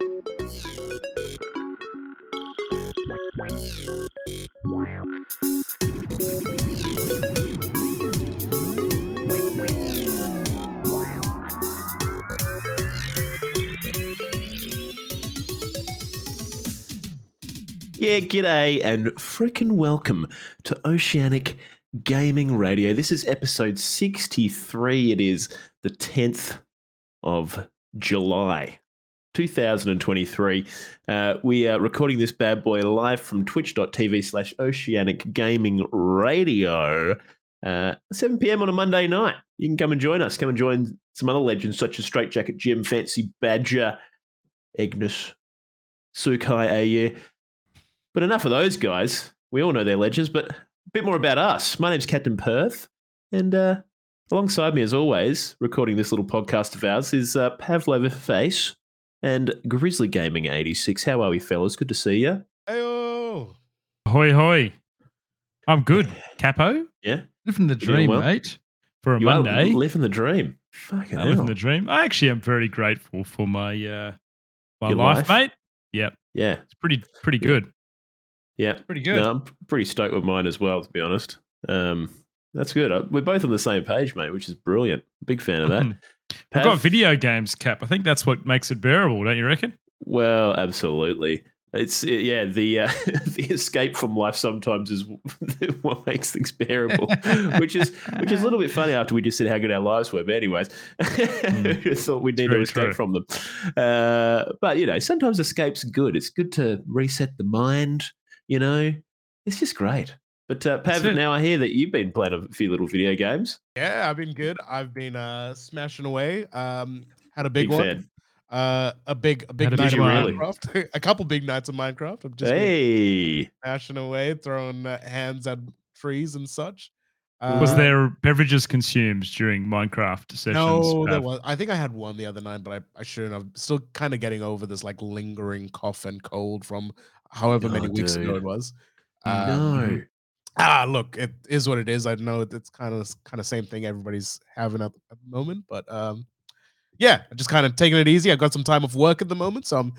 Yeah, g'day and frickin' welcome to Oceanic Gaming Radio. This is episode 63. It is the 10th of July, 2023. Uh, we are recording this bad boy live from twitch.tv slash Oceanic Gaming Radio. Uh, 7 p.m. on a Monday night. You can come and join us. Come and join some other legends such as Straight Jacket Jim, Fancy Badger, Ignis, Sukai AU. But enough of those guys. We all know they're legends, but a bit more about us. My name's Captain Perth, and uh, alongside me, as always, recording this little podcast of ours, is uh, Pavlova Face and Grizzly Gaming 86. How are we, fellas? Good to see you. Heyo! Hoi hoi. I'm good. Capo? Yeah. Living the dream, well, mate. For a You are Monday. living the dream. Fucking I hell. live in the dream. I actually am very grateful for my uh my Your life, life? mate. Yep. Yeah, It's pretty pretty Yeah. good. yeah. Pretty good. No, I'm pretty stoked with mine as well, to be honest. Um, that's good. Uh, We're both on the same page, mate, which is brilliant. Big fan of that. I've got video games, Cap. I think that's what makes it bearable, don't you reckon? Well, absolutely. It's yeah, the uh, the escape from life sometimes is what makes things bearable, which is which is a little bit funny after we just said how good our lives were. But anyways, we just thought we'd need to escape true. from them. Uh, but you know, sometimes escape's good. It's good to reset the mind. You know, it's just great. But uh, Pav, now I hear that you've been playing a few little video games. Yeah, I've been good. I've been uh smashing away. Um had a big, Big one. fan. Uh a big a big night of one. Really? Minecraft. a couple big nights of Minecraft. I'm just Hey, smashing away, throwing uh, hands at trees and such. Was Uh, there beverages consumed during Minecraft sessions? No, there was. I think I had one the other night, but I, I shouldn't. I'm still kind of getting over this like lingering cough and cold from however many Oh, weeks ago it was. no. Ah look it is what it is i know it's kind of kind of same thing everybody's having at, at the moment but um yeah just kind of taking it easy I've got some time off work at the moment so i'm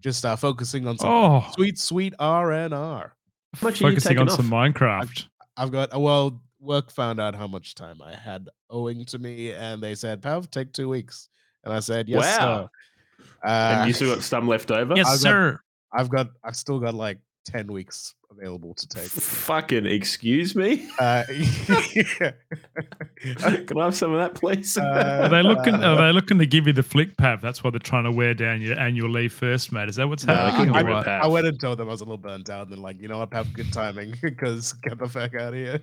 just uh focusing on some Oh, sweet sweet r&r How much are you focusing on off? some Minecraft. i've got uh, well work found out how much time i had owing to me and they said pav take two weeks and i said yes Wow. sir. Uh, and you still got some left over. Yes, I've got- sir. i've got i've still got like 10 weeks available to take Fucking excuse me. uh, Can I have some of that, please? Uh, Are they looking? Are they looking to give you the flick pav? That's why they're trying to wear down your annual leave first, mate. Is that what's No, happening? couldn't I, or give it what? Pav. I went and told them I was a little burnt out, and then like, you know what, have good timing because get the fuck out of here.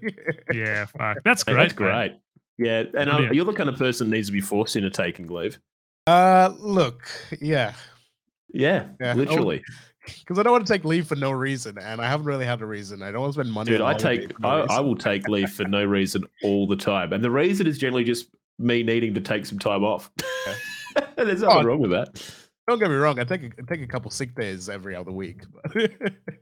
Yeah, fuck. That's great. That's mate. great. Yeah, and uh, Brilliant. you're the kind of person that needs to be forced into taking leave. Uh, look, yeah, Yeah, Yeah. Oh, literally. Because I don't want to take leave for no reason, and I haven't really had a reason. I don't want to spend money. Dude, I take no I, I will take leave for no reason all the time. And the reason is generally just me needing to take some time off. There's nothing Oh, wrong with that. Don't get me wrong. I take a, I take a couple sick days every other week.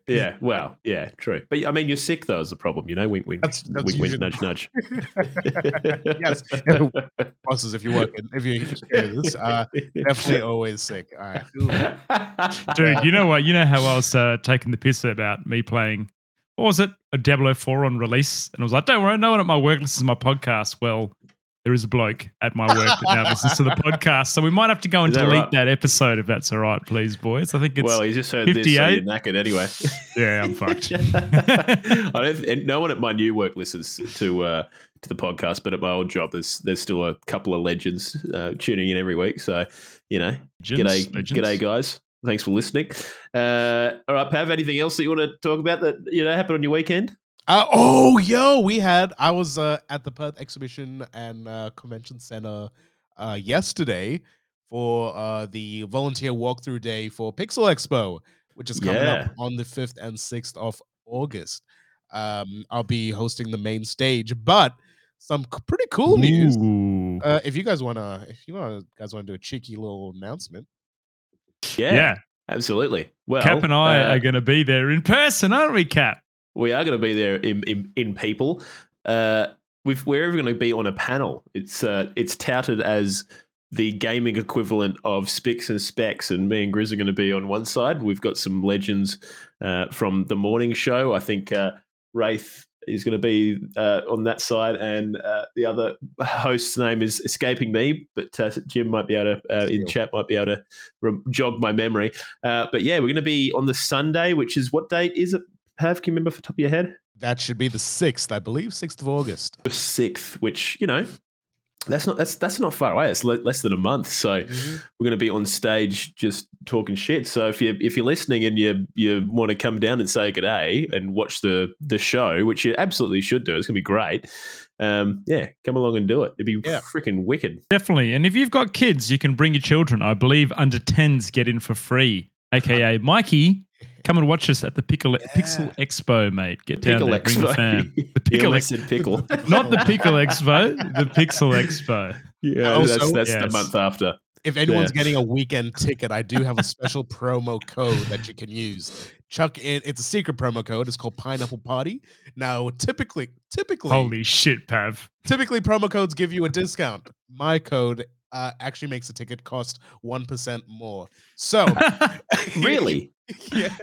Yeah, well, yeah, true. But I mean, you're sick though is the problem, you know. Wink, wink, That's- that's wink, wink, usually- nudge, nudge. yes, bosses, if you work, in, if you hear this, uh, definitely always sick. All right. Dude, you know what? You know how I was uh, taking the piss about me playing, what was it? A 004 on release. And I was like, don't worry, no one at my work listens to my podcast. Well, there is a bloke at my work that now listens to the podcast. So we might have to go and that delete right? that episode if that's all right, please, boys. I think it's, well, he just heard this, so 58. you're knackered anyway. yeah, I'm fucked. I don't. And no one at my new work listens to uh, to the podcast, but at my old job, there's there's still a couple of legends uh, tuning in every week. So you know, Legends, g'day, legends. g'day, guys. Thanks for listening. Uh, all right, Pav. Anything else that you want to talk about that you know happened on your weekend? Uh, oh, yo, we had. I was uh, at the Perth Exhibition and uh, Convention Center uh, yesterday for uh, the volunteer walkthrough day for Pixel Expo, which is coming Yeah. up on the 5th and 6th of August. Um, I'll be hosting the main stage, but some c- pretty cool news. Uh, if you guys wanna, if you wanna, guys wanna do a cheeky little announcement, Yeah, yeah. absolutely. Well, Cap and I uh, are going to be there in person, aren't we, Cap? We are going to be there in in, in people. Uh, we've, we're even going to be on a panel. It's uh, it's touted as the gaming equivalent of Spicks and Specks, and me and Grizz are going to be on one side. We've got some legends uh, from the morning show. I think uh, Wraith is going to be uh, on that side, and uh, the other host's name is escaping me, but uh, Jim might be able to uh, in chat might be able to re- jog my memory. Uh, but yeah, we're going to be on the Sunday, which is what date is it? Pav, can you remember off the top of your head? That should be the sixth, I believe, sixth of August. The sixth, which you know. That's not that's that's not far away. It's le- less than a month, so Mhm. we're going to be on stage just talking shit. So if you if you're listening and you you want to come down and say good day and watch the the show, which you absolutely should do, it's going to be great. Um, yeah, come along and do it. It'd be Yeah. freaking wicked. Definitely. And if you've got kids, you can bring your children. I believe under 10s get in for free, aka Mikey. Come and watch us at the Pickle Pixel Expo, mate. Get down Pickle there, bring the Expo. fan. The Pickle almost pickle. Not the Pickle Expo, the Pixel Expo. yeah, Also- that's that's the month after. If anyone's Yeah. getting a weekend ticket, I do have a special promo code that you can use. Chuck in it's a secret promo code. It's called Pineapple Party. Now, typically, typically, Holy shit, Pav. typically promo codes give you a discount. My code uh, actually makes the ticket cost one percent more. So, Really? yeah.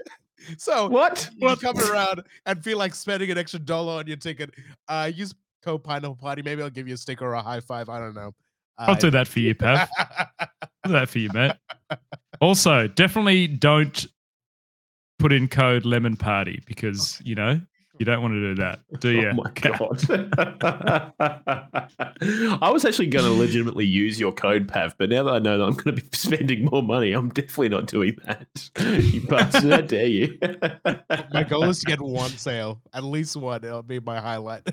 So what? you come around and feel like spending an extra dollar on your ticket, uh, use code Pineapple Party. Maybe I'll give you a sticker or a high five. I don't know. I'll Uh, do that for you, Pav. I'll do that for you, mate. Also, definitely don't put in code lemon party because, you know, you don't want to do that, do you? Oh my god! I was actually going to legitimately use your code, Pav, but now that I know that I'm going to be spending more money, I'm definitely not doing that. you bastard! How dare you? my goal is to get one sale, at least one. It'll be my highlight.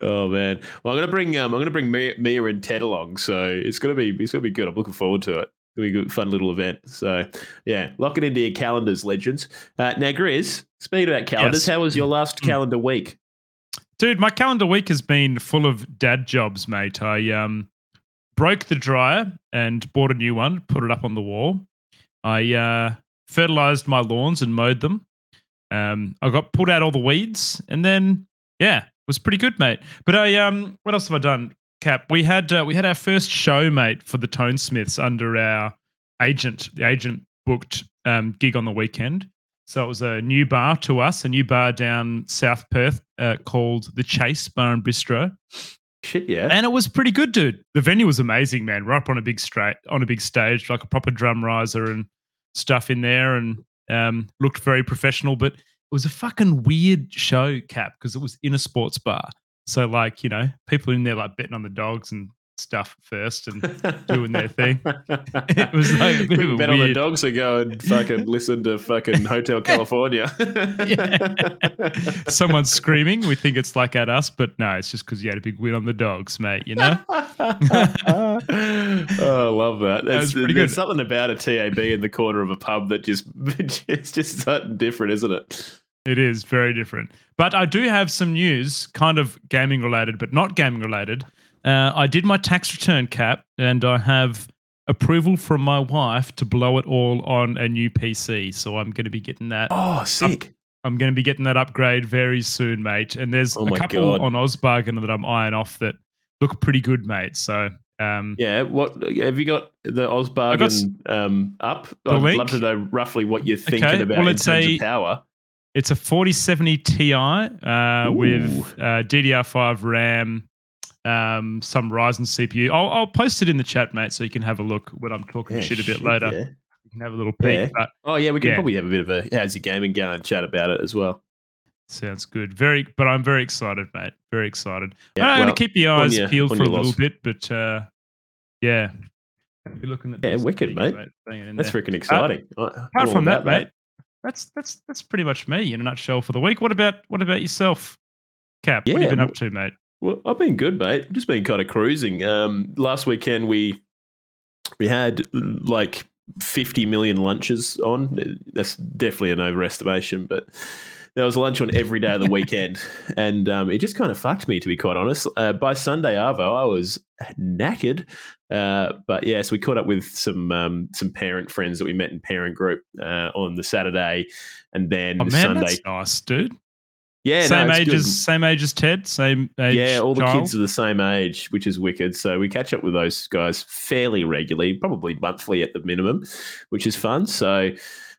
oh man! Well, I'm going to bring um, I'm going to bring Mia, Mia and Ted along, so it's going to be it's going to be good. I'm looking forward to it. Be a good, fun little event. So yeah, lock it into your calendars, legends. Uh, now, Grizz, speaking about calendars, Yes. how was your last Mm. calendar week? Dude, my calendar week has been full of dad jobs, mate. I um broke the dryer and bought a new one, put it up on the wall. I uh fertilized my lawns and mowed them. Um I got pulled out all the weeds and then yeah, it was pretty good, mate. But I um what else have I done? Cap, we had uh, we had our first show, mate, for the Tonesmiths under our agent. The agent booked um gig on the weekend. So it was a new bar to us, a new bar down South Perth uh, called the Chase Bar and Bistro, Shit, yeah. and it was pretty good, dude. The venue was amazing, man. We're up on a big straight, on a big stage, like a proper drum riser and stuff in there, and um, looked very professional. But it was a fucking weird show, Cap, because it was in a sports bar. So like you know, people in there like betting on the dogs and stuff first, and doing their thing. It was like a bit of a bet on the dogs or go and fucking listen to fucking Hotel California. someone's screaming. We think it's like at us, but no, it's just because you had a big win on the dogs, mate. You know. oh, I love that. That There's, pretty good. something about a TAB in the corner of a pub that just it's just something different, isn't it? It is very different. But I do have some news, kind of gaming related, but not gaming related. Uh, I did my tax return cap and I have approval from my wife to blow it all on a new PC. So I'm going to be getting that. Oh, sick. I'm going to be getting that upgrade very soon, mate. And there's Oh a couple God. on Ozbargain that I'm eyeing off that look pretty good, mate. So um, Yeah. What have you got the got um, up? the I'd link. love to know roughly what you're thinking Okay, about well, in terms a- of power. It's a 4070 Ti uh, with uh, DDR5 RAM, um, some Ryzen CPU. I'll, I'll post it in the chat, mate, so you can have a look when I'm talking Yeah, shit a bit shit, later. yeah. You can have a little peek. Yeah. But Oh yeah, we can probably have a bit of a how's your gaming going chat about it as well. sounds good. Very, but I'm very excited, mate. Very excited. Yeah, I'm going to keep the eyes your- peeled for a your little bit, but uh, yeah, be looking at Yeah, wicked, things, mate. Bang That's there. freaking exciting. I- I'm Apart from that, mate, that's that's that's pretty much me in a nutshell for the week. What about what about yourself, Cap? what have you been up to, mate? Well, I've been good, mate. Just been kind of cruising. Um, last weekend we we had like 50 million lunches on. That's definitely an overestimation, but there was a lunch on every day of the weekend, and um, it just kind of fucked me, to be quite honest. Uh, by Sunday Arvo, I was knackered. Uh, but yes, we caught up with some um, some parent friends that we met in parent group uh, on the Saturday, and then Oh man, Sunday that's nice, dude. Yeah, same it's age good. as same age as Ted. Same age. Yeah, all the child? kids are the same age, which is wicked. So we catch up with those guys fairly regularly, probably monthly at the minimum, which is fun. So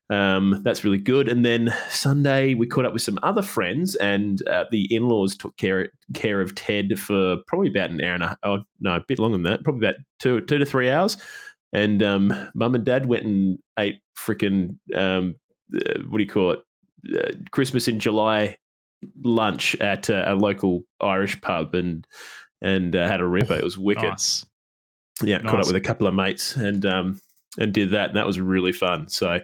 um, that's really good. And then Sunday we caught up with some other friends, and uh, the in-laws took care care of Ted for probably about an hour and a oh no, a bit longer than that, probably about two two to three hours. And um, mum and dad went and ate freaking um, uh, what do you call it? Uh, Christmas in July lunch at a, a local Irish pub and and uh, had a ripper. It was wicked. Nice. Yeah, caught up with a couple of mates and um and did that, and that was really fun. So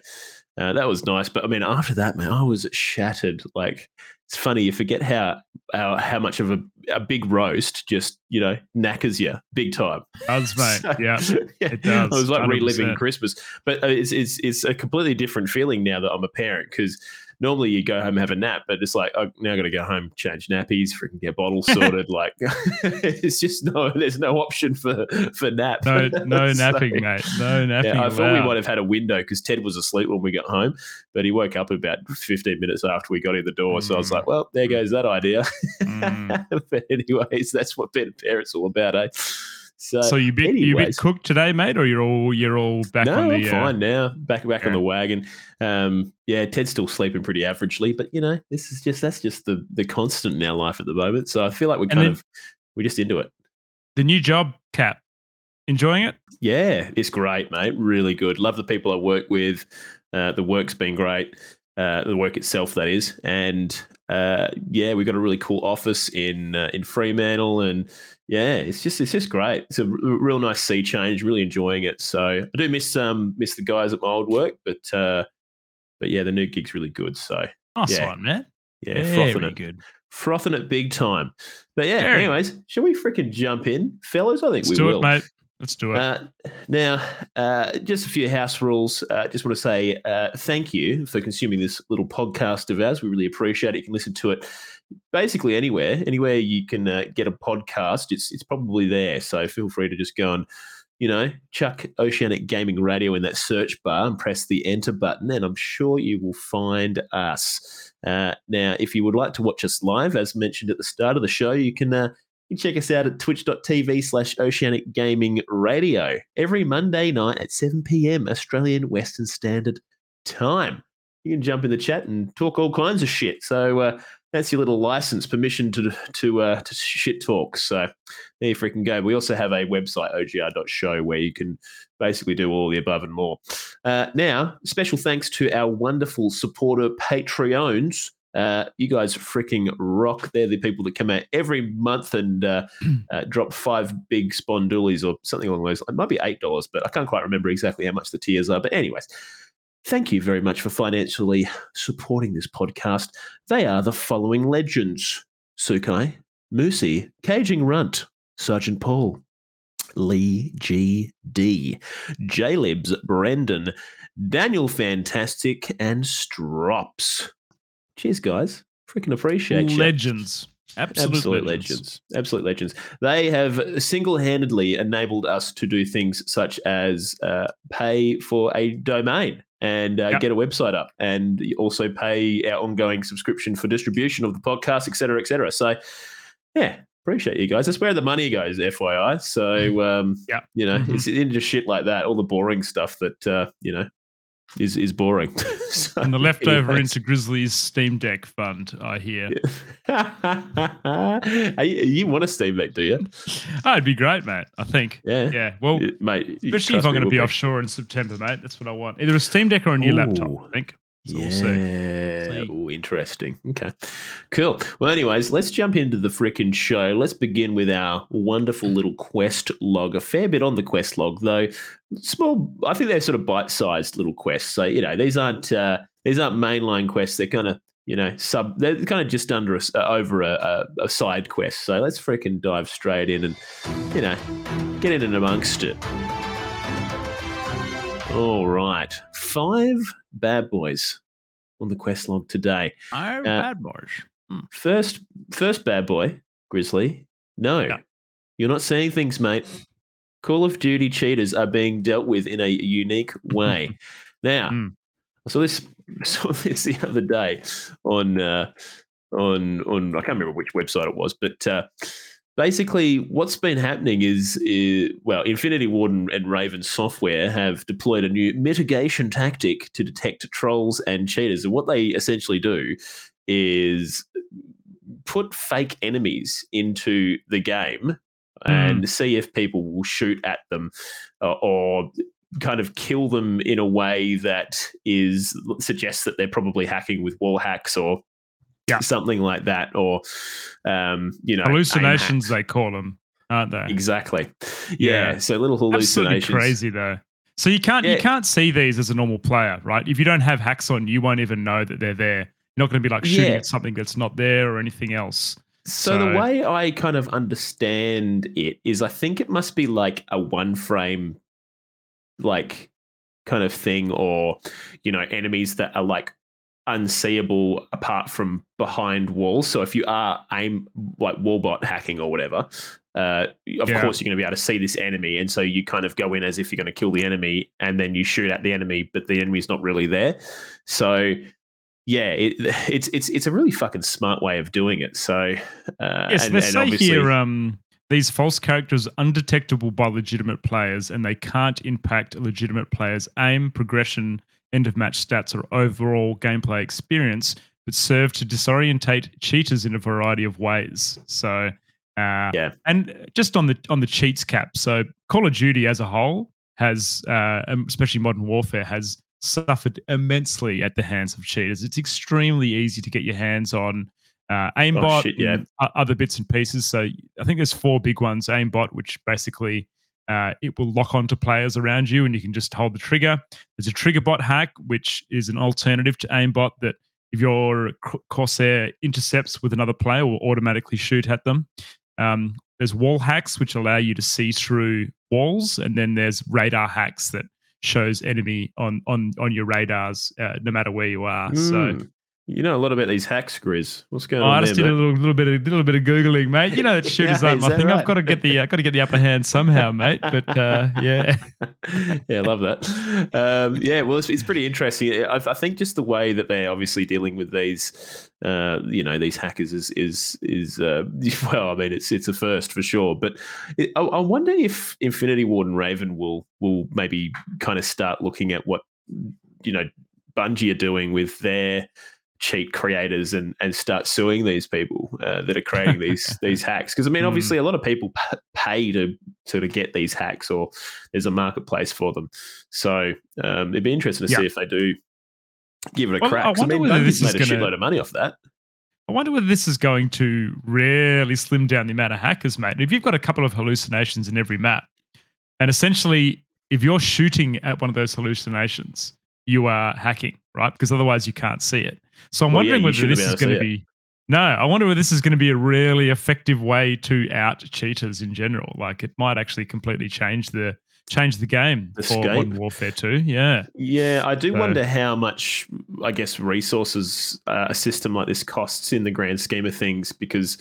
uh, that was nice. But I mean, after that, man, I was shattered. Like it's funny you forget how how, how much of a, a big roast just you know knackers you big time. Does mate. So- Yeah. yeah, it does, I was like reliving 100%. Christmas, but uh, it's, it's it's a completely different feeling now that I'm a parent because normally you go home and have a nap, but it's like oh, now I got to go home, change nappies, freaking get bottles sorted. like it's just no, there's no option for for nap. No, no So, napping, mate. No napping. Yeah, I thought we might have had a window because Ted was asleep when we got home, but he woke up about 15 minutes after we got in the door. So I was Mm. like, well, there goes that idea. Mm. but anyways, that's what a parent's all about, eh? So, So you bit you bit cooked today, mate, or you're all you're all back no, on the I'm uh, fine now. Back back on the wagon. Um, yeah, Ted's still sleeping pretty averagely, but you know, this is just that's just the the constant in our life at the moment. So I feel like we're kind of we're just into it. the new job, Cap. Enjoying it? Yeah, it's great, mate. Really good. Love the people I work with. Uh, the work's been great. Uh, the work itself, that is, and uh, yeah, we've got a really cool office in uh, in Fremantle, and yeah, it's just it's just great. It's a r- real nice sea change. Really enjoying it. So I do miss um miss the guys at my old work, but uh, but yeah, the new gig's really good. So Nice Yeah. one, man. yeah, frothing Very it, good. frothing it big time. But yeah, Very. anyways, shall we freaking jump in, fellas? I think Let's we do will. it, mate. Let's do it. Uh, now, uh, just a few house rules. Uh, just want to say uh, thank you for consuming this little podcast of ours. We really appreciate it. You can listen to it basically anywhere, anywhere you can uh, get a podcast. It's it's probably there. So feel free to just go and you know chuck Oceanic Gaming Radio in that search bar and press the enter button, and I'm sure you will find us. Uh, now, if you would like to watch us live, as mentioned at the start of the show, you can. Uh, you can check us out at twitch.tv slash oceanic gaming radio every Monday night at 7 p.m. Australian Western Standard Time. You can jump in the chat and talk all kinds of shit. So uh, that's your little license, permission to to uh, to shit talk. So there you freaking go. We also have a website, ogr.show, where you can basically do all the above and more. Uh, now, special thanks to our wonderful supporter Patreons. Uh, you guys freaking rock. They're the people that come out every month and uh, uh, drop five big spondoolies or something along those. It might be eight dollars, but I can't quite remember exactly how much the tiers are. But anyways, thank you very much for financially supporting this podcast. They are the following legends: Sukai, Moosey, Caging Runt, Sergeant Paul, Lee G D, Jalibs, Brendan, Daniel Fantastic, and Strops. Cheers, guys. Freaking appreciate you. legends. Absolute, Absolute legends. legends. Absolute legends. They have single handedly enabled us to do things such as uh, pay for a domain and uh, Yep. get a website up and also pay our ongoing subscription for distribution of the podcast, et cetera, et cetera. So, yeah, appreciate you guys. That's where the money goes, FYI. So, um, Mm. Yep. you know, Mhm. it's into shit like that, all the boring stuff that, uh, you know, is, is boring. So And the leftover anyways. into Grizzly's Steam Deck fund, I hear. Hey, you want a Steam Deck, do you? Oh, it'd be great, mate. I think. Yeah. Yeah. Well, Yeah, mate. especially if I'm going to we'll be offshore in September, mate. That's what I want. Either a Steam Deck or a new laptop, I think. So Yeah. we'll see. Ooh, interesting. Okay. Cool. Well, anyways, let's jump into the frickin' show. Let's begin with our wonderful little quest log. A fair bit on the quest log, though. Small. I think they're sort of bite-sized little quests. So you know, these aren't uh, these aren't mainline quests. They're kind of you know sub. They're kind of just under a, uh, over a, a, a side quest. So let's freaking dive straight in and you know get in and amongst it. All right, five bad boys on the quest log today. I'm Uh, bad boys. First, first bad boy, Grizzly. No, Yeah. you're not seeing things, mate. Call of Duty cheaters are being dealt with in a unique way. now, Mm. I saw this, I saw this the other day on uh, on on I can't remember which website it was, but uh, basically what's been happening is, is well, Infinity Ward and, and Raven Software have deployed a new mitigation tactic to detect trolls and cheaters, and what they essentially do is put fake enemies into the game and see if people will shoot at them uh, or kind of kill them in a way that is suggests that they're probably hacking with wall hacks or Yeah. something like that or um you know Hallucinations, hacks. they call them, aren't they? exactly yeah, Yeah. so little hallucinations. Absolutely hallucinations crazy though. So you can't Yeah. you can't see these as a normal player, right? If you don't have hacks on, you won't even know that they're there. You're not going to be like shooting Yeah. at something that's not there or anything else. So, the way I kind of understand it is I think it must be like a one frame like kind of thing or you know enemies that are like unseeable apart from behind walls. So if you are aim like wallbot hacking or whatever, uh, of Yeah. course you're going to be able to see this enemy, and so you kind of go in as if you're going to kill the enemy, and then you shoot at the enemy, but the enemy's not really there. So yeah, it, it's it's it's a really fucking smart way of doing it. So uh, Yes, and, they and say obviously, here um, these false characters are undetectable by legitimate players and they can't impact legitimate player's aim, progression, end of match stats, or overall gameplay experience, but serve to disorientate cheaters in a variety of ways. So, uh, Yeah. and just on the on the cheats cap, so Call of Duty as a whole has, uh, um, especially Modern Warfare, has suffered immensely at the hands of cheaters. It's extremely easy to get your hands on uh, aimbot, Oh, shit, yeah. and other bits and pieces. So I think there's four big ones. Aimbot, which basically uh, it will lock onto players around you, and you can just hold the trigger. There's a trigger bot hack, which is an alternative to aimbot that if your crosshair intercepts with another player, will automatically shoot at them. Um, there's wall hacks, which allow you to see through walls, and then there's radar hacks that shows enemy on on on your radars, uh, no matter where you are. So Mm. You know a lot about these hacks, Grizz. What's going Oh, I just there? did a little, little bit of little bit of googling, mate. You know that shooters Yeah, aren't my thing. right? I've got to get the I've got to get the upper hand somehow, mate. But uh, yeah, yeah, I love that. Um, yeah, well, it's, it's pretty interesting. I, I think just the way that they're obviously dealing with these, uh, you know, these hackers is is is uh, well, I mean, it's it's a first for sure. But it, I, I wonder if Infinity Ward and Raven will will maybe kind of start looking at what you know Bungie are doing with their cheat creators and and start suing these people uh, that are creating these these hacks because I mean Hmm. obviously a lot of people p- pay to sort of get these hacks or there's a marketplace for them so um, it'd be interesting to Yeah. see if they do give it a Well, I I, wonder mean whether this made a gonna- shitload of money off that I wonder whether this is going to really slim down the amount of hackers, mate. If you've got a couple of hallucinations in every map, and essentially if you're shooting at one of those hallucinations, you are hacking, right? Because otherwise you can't see it. So I'm Well, wondering you whether this is going to be. No, I wonder whether this is going to be a really effective way to out cheaters in general. Like it might actually completely change the change the game The for? Modern Warfare 2. Yeah. Yeah, I do So- wonder how much, I guess, resources uh, a system like this costs in the grand scheme of things. Because,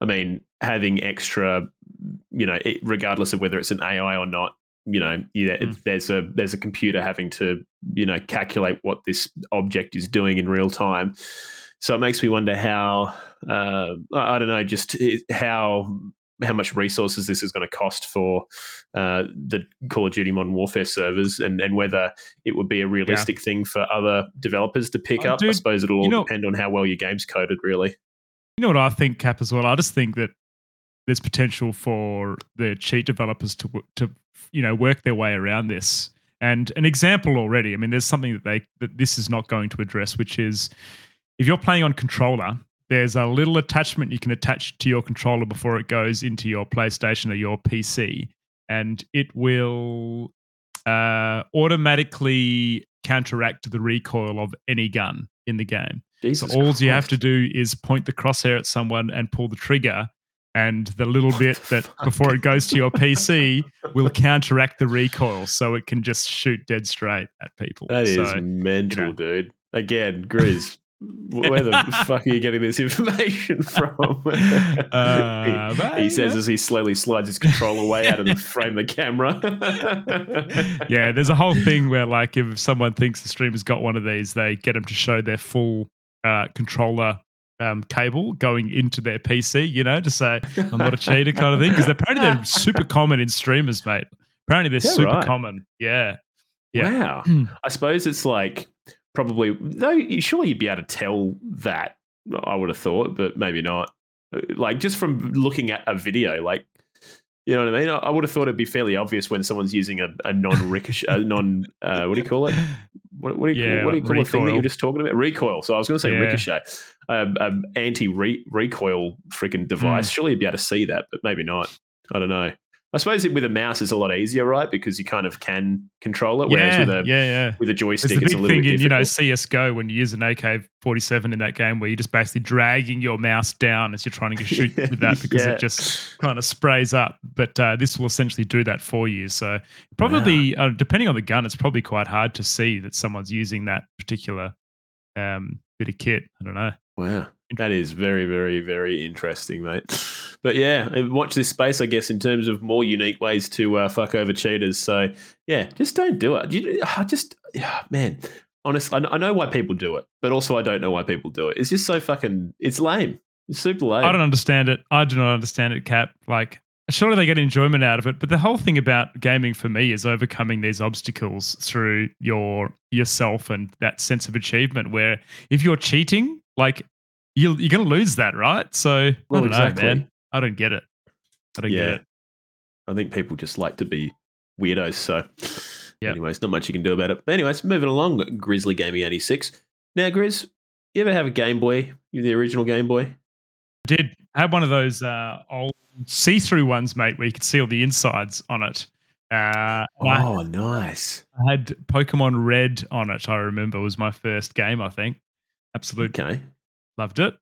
I mean, having extra, you know, it, regardless of whether it's an AI or not, you know, yeah, Mm. there's a there's a computer having to, you know, calculate what this object is doing in real time. So it makes me wonder how, uh, I don't know, just how how much resources this is going to cost for uh, the Call of Duty Modern Warfare servers, and and whether it would be a realistic thing for other developers to pick Oh, up. I suppose it'll all you know- depend on how well your game's coded, really. You know what I think, Cap, as well? I just think that there's potential for the cheat developers to to you know work their way around this. And an example already, I mean, there's something that they that this is not going to address, which is if you're playing on controller, there's a little attachment you can attach to your controller before it goes into your PlayStation or your PC, and it will uh, automatically counteract the recoil of any gun in the game. Jesus So all you have to do is point the crosshair at someone and pull the trigger, and the little bit that before it goes to your PC will counteract the recoil, so it can just shoot dead straight at people. That is so, mental, know. dude. Again, Grizz, where the fuck are you getting this information from? Uh, he, he says yeah. as he slowly slides his controller away out of the frame of the camera. yeah, there's a whole thing where like if someone thinks the streamer's got one of these, they get them to show their full uh, controller um, cable going into their PC, you know, to say I'm not a cheater kind of thing. Because apparently they're super common in streamers, mate. Apparently they're Yeah, super right. common. Yeah. Yeah. Wow. I suppose it's like probably no. Surely you'd be able to tell that. I would have thought, but maybe not. Uh, Like just from looking at a video, like you know what I mean. I, would have thought it'd be fairly obvious when someone's using a, a non ricochet, a non uh, what do you call it? What, what do you Yeah, call, what do you call the thing that you're just talking about? Recoil. So I was going to say Yeah. ricochet, um, um, anti recoil freaking device. Hmm. Surely you'd be able to see that, but maybe not. I don't know. I suppose with a mouse it's a lot easier, right? Because you kind of can control it. Whereas Yeah, with a yeah, yeah. with a It's joystick, the it's, a little thing bit in you know. CS:GO when you use an AK-47 in that game, where you're just basically dragging your mouse down as you're trying to shoot with that because Yeah. it just kind of sprays up. But uh, this will essentially do that for you. So probably, uh, depending on the gun, it's probably quite hard to see that someone's using that particular um, bit of kit. I don't know. Wow. That is very, very, very interesting, mate. But yeah, watch this space, I guess, in terms of more unique ways to uh, fuck over cheaters. So yeah, just don't do it. You, I just, yeah, man, honestly, I, I know why people do it, but also I don't know why people do it. It's just so fucking, it's lame. It's super lame. I don't understand it. I do not understand it, Cap. Like, surely they get enjoyment out of it. But the whole thing about gaming for me is overcoming these obstacles through your yourself and that sense of achievement. Where if you're cheating, like you you're gonna lose that, right? So Well, I don't exactly. know, man. I don't get it. I don't get Yeah. it. I think people just like to be weirdos. So, Yeah. anyways, not much you can do about it. But anyways, moving along, Grizzly Gaming 86. Now, Grizz, you ever have a Game Boy? You the original Game Boy? Did I have one of those uh, old see-through ones, mate, where you could see all the insides on it. Uh, and I Oh, nice. I had Pokemon Red on it. I remember was my first game. I think absolutely Okay. loved it.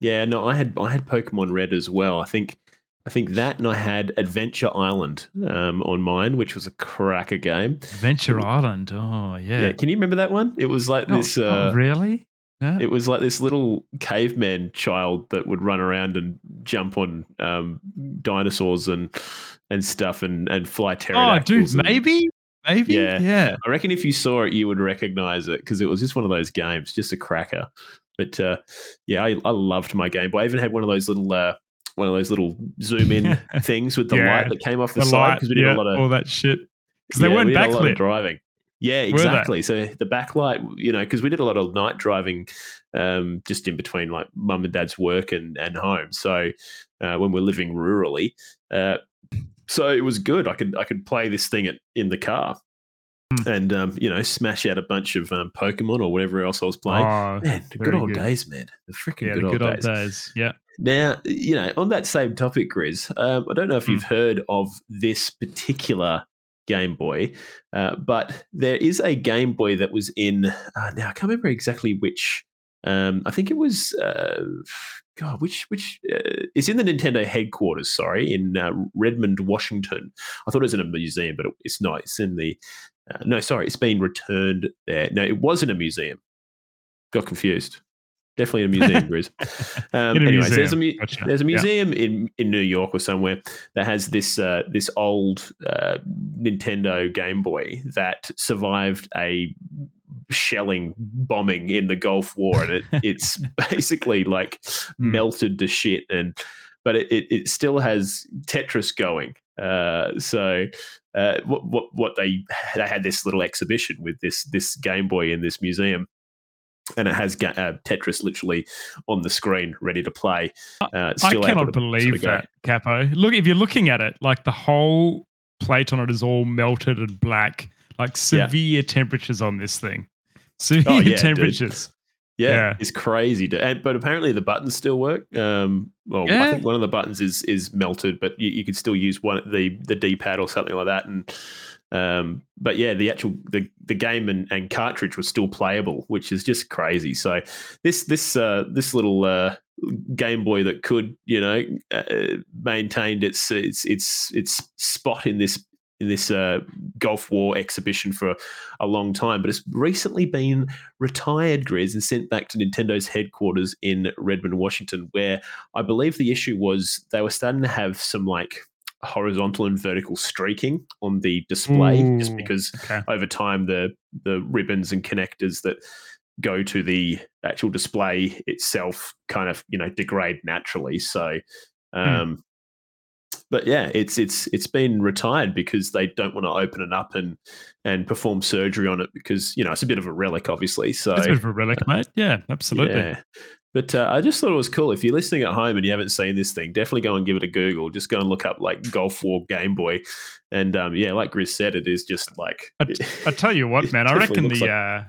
Yeah, no, I had I had Pokemon Red as well. I think I think that and I had Adventure Island um, on mine, which was a cracker game. Adventure Island. Oh Yeah. yeah. Can you remember that one? It was like Oh, this oh, uh, really? No. it was like this little caveman child that would run around and jump on um, dinosaurs and and stuff and and fly oh, pterodactyls. dude, and- maybe, maybe. Yeah. Yeah. I reckon if you saw it, you would recognize it because it was just one of those games, just a cracker. But uh, yeah, I, I loved my Game Boy. I even had one of those little uh, one of those little zoom in things with the Yeah. light that came off the, The side because we did yeah, a lot of all that shit. Because they yeah, weren't we did a lot of backlit. driving. Yeah, exactly. So the backlight, you know, because we did a lot of night driving, um, just in between like mum and dad's work and and home. So uh, when we're living rurally, uh, so it was good. I could I could play this thing at, in the car, Hmm. and um, you know, smash out a bunch of um, Pokemon or whatever else I was playing. Oh, man, the good old good. days, man. The freaking yeah, good, the old, good old days. days. Yeah. Now, you know, on that same topic, Grizz, um, I don't know if Hmm. you've heard of this particular Game Boy, uh, but there is a Game Boy that was in, uh, now I can't remember exactly which, um, I think it was, uh, God, which, which, uh, it's in the Nintendo headquarters, sorry, in uh, Redmond, Washington. I thought it was in a museum, but it- it's not. It's in the, uh, no, sorry, it's been returned there. No, it was in a museum. Got confused. Definitely in a museum, Grizz. Um, In a anyways, there's a museum. mu- Gotcha. there's a Yeah. in in New York or somewhere that has this uh, this old uh, Nintendo Game Boy that survived a shelling bombing in the Gulf War, and it, it's basically like Hmm. melted to shit. And but it, it, it still has Tetris going. Uh, so uh, what what what they they had this little exhibition with this this Game Boy in this museum. And it has uh, Tetris literally on the screen, ready to play. Uh, I cannot believe sort of that, Capo. Look, if you're looking at it, like the whole plate on it is all melted and black. Like Yeah. severe temperatures on this thing. Severe Oh, yeah, dude. temperatures. Yeah, Yeah. it's crazy. To, and, but apparently the buttons still work. Um, well, I think one of the buttons is is melted, but you, you could still use one the the D pad or something like that. And um, but yeah, the actual the the game and, and cartridge was still playable, which is just crazy. So this this uh, this little uh, Game Boy that could you know uh, maintained its its its its spot in this in this uh, Gulf War exhibition for a long time, but it's recently been retired, Grizz, and sent back to Nintendo's headquarters in Redmond, Washington, where I believe the issue was they were starting to have some like horizontal and vertical streaking on the display just because Okay. over time the the ribbons and connectors that go to the actual display itself kind of you know degrade naturally. So, um, but yeah, it's it's it's been retired because they don't want to open it up and and perform surgery on it because you know it's a bit of a relic, obviously. So It's a bit of a relic, mate. Yeah, absolutely. yeah. But uh, I just thought it was cool. If you're listening at home and you haven't seen this thing, definitely go and give it a Google. Just go and look up like Gulf War Game Boy, and um, yeah, like Grizz said, it is just like I, t- I tell you what, man. I reckon the like- uh,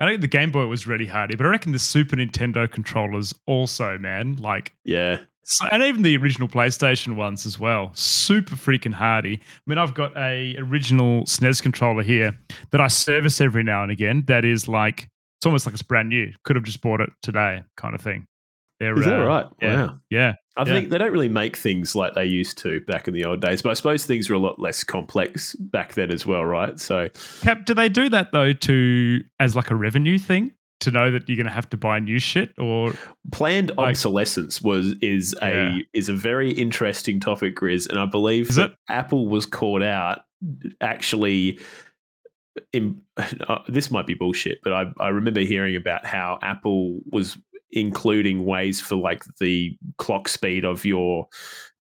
I think the Game Boy was really hardy, but I reckon the Super Nintendo controllers also, man. Like, yeah, so, and even the original PlayStation ones as well, super freaking hardy. I mean, I've got a original SNES controller here that I service every now and again. That is like it's almost like it's brand new. Could have just bought it today, kind of thing. They're, is that uh, right? yeah. Wow. Yeah, I Yeah. think they don't really make things like they used to back in the old days, but I suppose things were a lot less complex back then as well, right? So Cap, do they do that though to as like a revenue thing to know that you're going to have to buy new shit or planned Like- obsolescence was is Yeah. a is a very interesting topic, Grizz, and I believe that? Apple was caught out actually. In, uh, this might be bullshit, but I, I remember hearing about how Apple was including ways for like the clock speed of your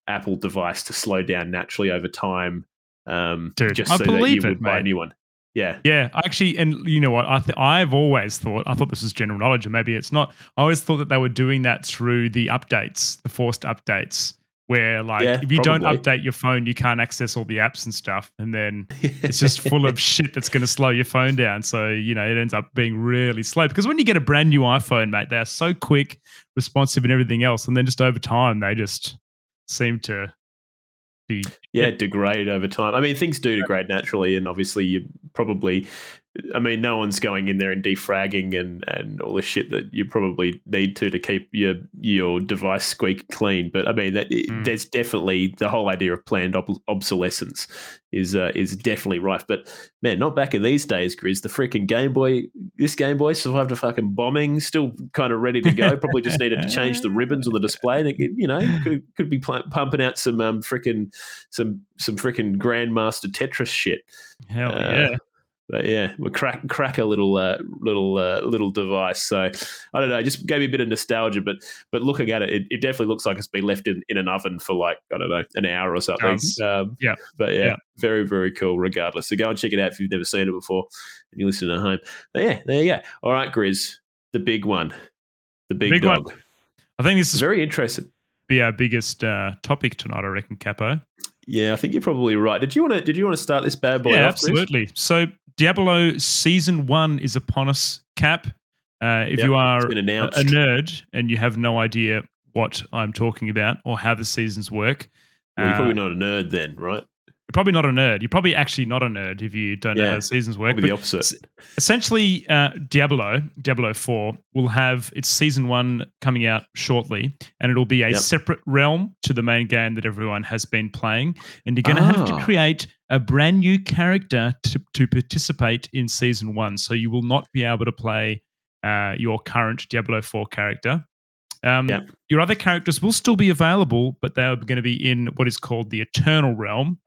Apple device to slow down naturally over time, um, Dude, just I so that you believe it, would buy a mate. new one. Yeah, Yeah, actually, and you know what? I th- I've always thought I thought this was general knowledge, and maybe it's not. I always thought that they were doing that through the updates, the forced updates, where like Yeah, if you don't update your phone, you can't access all the apps and stuff, and then it's just full of shit that's going to slow your phone down. So you know it ends up being really slow because when you get a brand new iPhone, mate, they are so quick, responsive, and everything else, and then just over time they just seem to be yeah, degrade over time. I mean, things do degrade naturally, and obviously, you probably, I mean, no one's going in there and defragging and and all the shit that you probably need to to keep your your device squeak clean. But I mean, that Mm. there's definitely the whole idea of planned ob- obsolescence is uh, is definitely rife. But man, not back in these days, Grizz. The freaking Game Boy, this Game Boy survived a fucking bombing, still kind of ready to go. Probably just needed to change the ribbons on the display. And it, you know, could could be pl- pumping out some um freaking some some freaking grandmaster Tetris shit. hell Uh, yeah. But yeah, we crack crack a little uh, little uh, little device. So I don't know, it just gave me a bit of nostalgia. But but looking at it, it, it definitely looks like it's been left in, in an oven for like I don't know an hour or something. Does. Um, Yeah. But yeah, Yeah. very very cool. Regardless, so go and check it out if you've never seen it before and you listen at home. But yeah, there you go. All right, Grizz, the big one, the big, Big one. dog. I think this is Very interesting. be our biggest uh, topic tonight. I reckon, Capo. Yeah, I think you're probably right. Did you want to? Did you want to start this bad boy? yeah, off, absolutely. So Diablo season one is upon us. Cap. Uh, if Yep, you are a, a nerd and you have no idea what I'm talking about or how the seasons work, Well, you're uh, probably not a nerd then, right? You're probably not a nerd. You're probably actually not a nerd if you don't know how seasons work. Probably the opposite. essentially, uh, Diablo, Diablo 4, will have its season one coming out shortly, and it'll be a Yep. separate realm to the main game that everyone has been playing. And you're going to have to Ah. create a brand new character to, to participate in season one. So you will not be able to play uh, your current Diablo 4 character. Um, Yep. Your other characters will still be available, but they're going to be in what is called the Eternal Realm.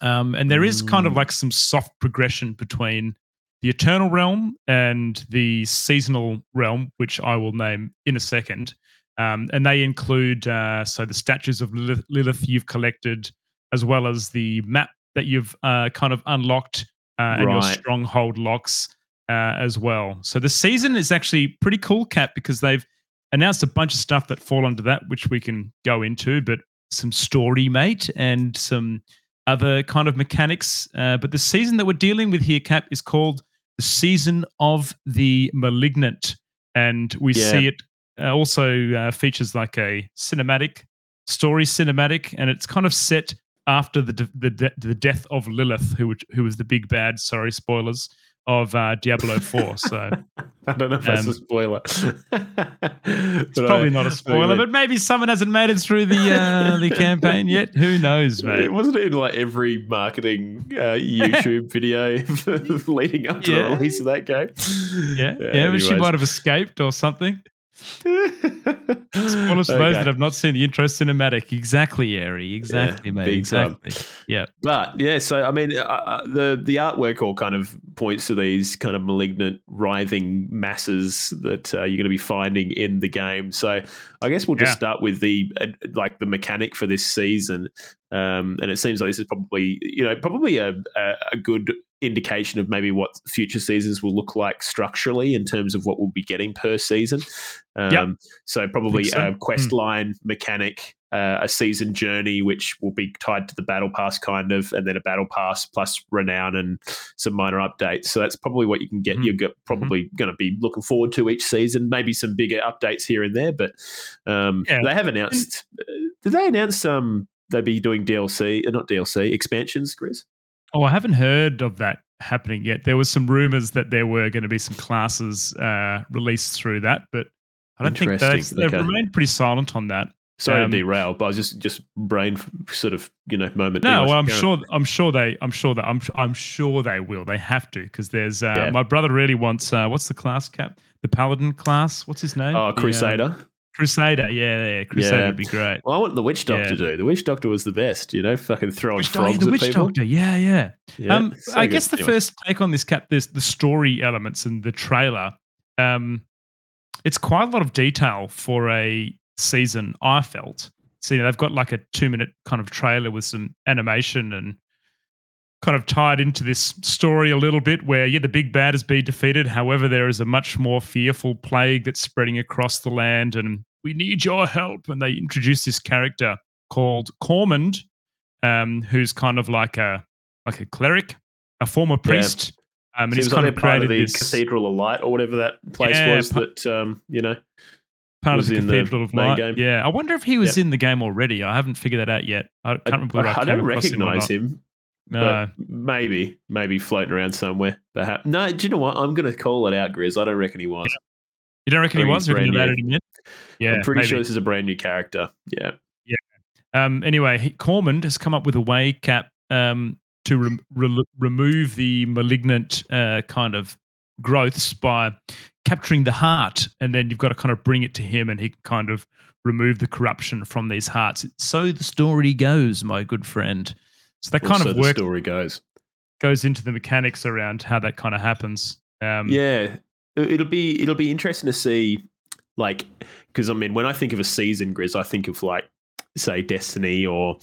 Um, and there is kind of Mm. like some soft progression between the Eternal Realm and the Seasonal Realm, which I will name in a second. Um, and they include uh, so the statues of Lilith, you've collected, as well as the map that you've uh, kind of unlocked uh, and your stronghold locks uh, as well. So the season is actually pretty cool, Cap, because they've announced a bunch of stuff that fall under that, which we can go into, but some story, mate, and some other kind of mechanics. Uh, but the season that we're dealing with here, Cap, is called the Season of the Malignant. And we Yeah. see it uh, also uh, features like a cinematic story cinematic, and it's kind of set after the de- the, de- the death of Lilith, who who was the big bad. Sorry, spoilers of uh, Diablo Four. So I don't know if that's Um, a spoiler. it's probably not a spoiler, but maybe someone hasn't made it through the uh, the campaign yet. Who knows, it mate? wasn't in like every marketing uh, YouTube video leading up to Yeah. the release of that game. Yeah, yeah, but she might have escaped or something. Spoilers for those Okay. that have not seen the intro cinematic. Exactly, Ari. Exactly, mate. big time. Exactly. Yeah. But yeah, so I mean, uh, uh, the the artwork all kind of points to these kind of malignant, writhing masses that uh, you're going to be finding in the game. So I guess we'll just Yeah. start with the uh, like the mechanic for this season, um, and it seems like this is probably you know probably a, a a good indication of maybe what future seasons will look like structurally in terms of what we'll be getting per season. Um, Yep. So probably so. Hmm. a quest line mechanic, uh, a season journey, which will be tied to the battle pass kind of, and then a battle pass plus renown and some minor updates. So that's probably what you can get. Mhm. You're go- probably going to be looking forward to each season. Maybe some bigger updates here and there, but um, Yeah. they have announced. Uh, did they announce um they'd be doing DLC? Uh, not DLC expansions, Grizz. Oh, I haven't heard of that happening yet. There was some rumors that there were going to be some classes uh, released through that, but I don't think they've, they've Okay. remained pretty silent on that. Sorry Um, to derail, but I was just just brain sort of you know moment. No, well, I'm sure. I'm sure they. I'm sure that. I'm. I'm sure they will. They have to because there's. Uh, Yeah. My brother really wants. Uh, what's the class cap? The paladin class. What's his name? Oh, The, uh, Crusader. Yeah, yeah. Crusader Yeah. would be great. Well, I want the witch doctor Yeah. to do. The witch doctor was the best. You know, fucking throwing Witch frogs the witch people. doctor. Yeah, yeah. Yeah, um, so I good. guess the Anyway. first take on this cap, there's the story elements and the trailer. Um, it's quite a lot of detail for a season. I felt. So you know, they've got like a two minute kind of trailer with some animation and kind of tied into this story a little bit where yeah the big bad has been defeated however there is a much more fearful plague that's spreading across the land and we need your help and they introduce this character called cormond um, who's kind of like a like a cleric a former priest um, and Seems he's kind they're of part of the this Cathedral of Light or whatever that place Yeah, was. That um, you know, part of the in the of Light. game. Yeah, I wonder if he was in the game already. I haven't figured that out yet. I can't I, remember. whether I, I, don't came him recognize him. No, maybe, maybe floating around somewhere. Perhaps. No, do you know what? I'm going to call it out, Grizz. I don't reckon he was. You don't reckon he was? reckon new. added him in? Yeah, I'm pretty maybe. sure this is a brand new character. Yeah. Um, anyway, he, Cormond has come up with a way, Cap, um, to rem- re- remove the malignant uh, kind of growths by capturing the heart, and then you've got to kind of bring it to him, and he can kind of remove the corruption from these hearts. So the story goes, my good friend. So that Or kind so of the work story goes. goes into the mechanics around how that kind of happens. Um, Yeah, it'll be it'll be interesting to see, like, because I mean, when I think of a season, Grizz, I think of like, say, Destiny, or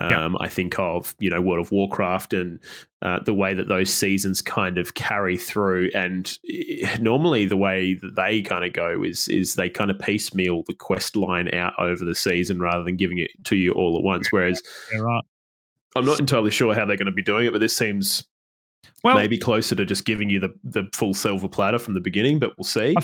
um, Yeah. I think of you know World of Warcraft, and uh, the way that those seasons kind of carry through. And eh, normally, the way that they kind of go is is they kind of piecemeal the quest line out over the season rather than giving it to you all at once. Whereas yeah, right. I'm not entirely sure how they're going to be doing it, but this seems Well, maybe closer to just giving you the, the full silver platter from the beginning, but we'll see. I,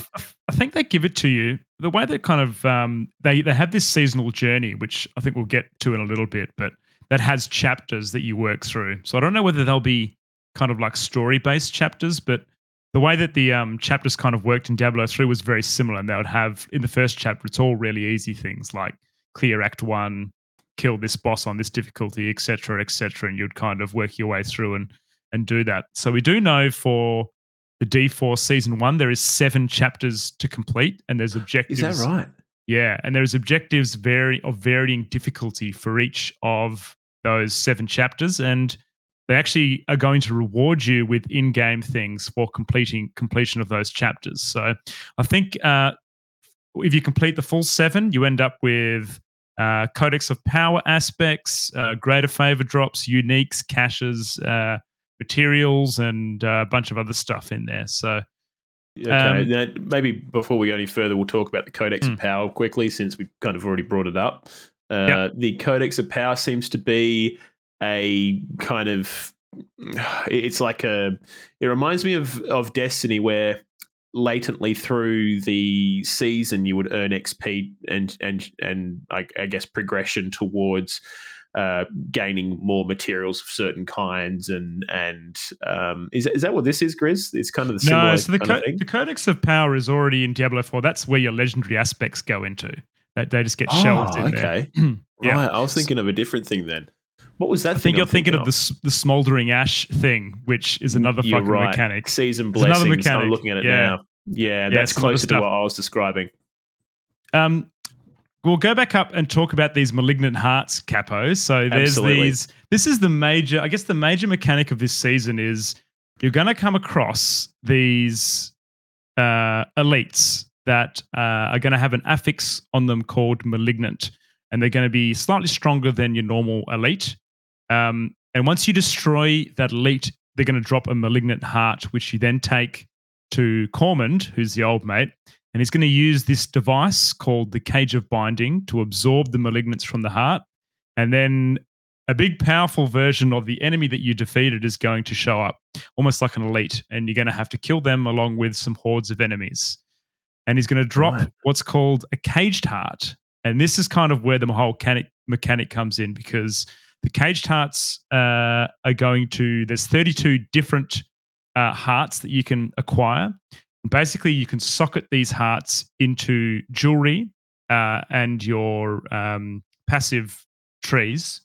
I- think they give it to you the way that kind of um, they they have this seasonal journey, which I think we'll get to in a little bit, but that has chapters that you work through. So I don't know whether they'll be kind of like story based chapters, but the way that the um, chapters kind of worked in Diablo 3 was very similar. And they would have in the first chapter, it's all really easy things like clear Act One, kill this boss on this difficulty, etc., etc., and you'd kind of work your way through and and do that. So we do know for the D4 season one, there is seven chapters to complete, and there's objectives. Is that right? Yeah, and there's objectives vary of varying difficulty for each of those seven chapters, and they actually are going to reward you with in-game things for completing completion of those chapters. So I think uh, if you complete the full seven, you end up with uh, Codex of Power aspects, uh, greater favor drops, uniques, caches, uh, materials, and uh, a bunch of other stuff in there. So Okay. Um, now, maybe before we go any further, we'll talk about the Codex Hmm. of Power quickly, since we've kind of already brought it up. Uh, The Codex of Power seems to be a kind of it's like a it reminds me of of Destiny where latently through the season you would earn XP and and and I, I guess progression towards uh, gaining more materials of certain kinds and and um, is is that what this is, Grizz? It's kind of the no, so the, co- the Codex of Power is already in Diablo 4. That's where your legendary aspects go into. That they just get shelved in there. Oh, okay. Yeah. Right. I was thinking of a different thing then. What was that? I think you're I'm thinking of the the smoldering ash thing, which is another You're fucking right. mechanic. season There's another blessings. I'm looking at it Yeah. now. Yeah, Yeah, that's closer to what I was describing. Um, we'll go back up and talk about these malignant hearts, capos. So there's Absolutely. these. This is the major. I guess the major mechanic of this season is you're going to come across these uh, elites that uh, are going to have an affix on them called malignant, and they're going to be slightly stronger than your normal elite. Um, and once you destroy that elite, they're going to drop a malignant heart, which you then take to Cormond, who's the old mate, and he's going to use this device called the Cage of Binding to absorb the malignants from the heart. And then a big, powerful version of the enemy that you defeated is going to show up, almost like an elite, and you're going to have to kill them along with some hordes of enemies. And he's going to drop Right. what's called a caged heart. And this is kind of where the whole mechanic, mechanic comes in because the caged hearts uh, are going to, there's 32 different uh, hearts that you can acquire. Basically, you can socket these hearts into jewelry uh, and your um, passive trees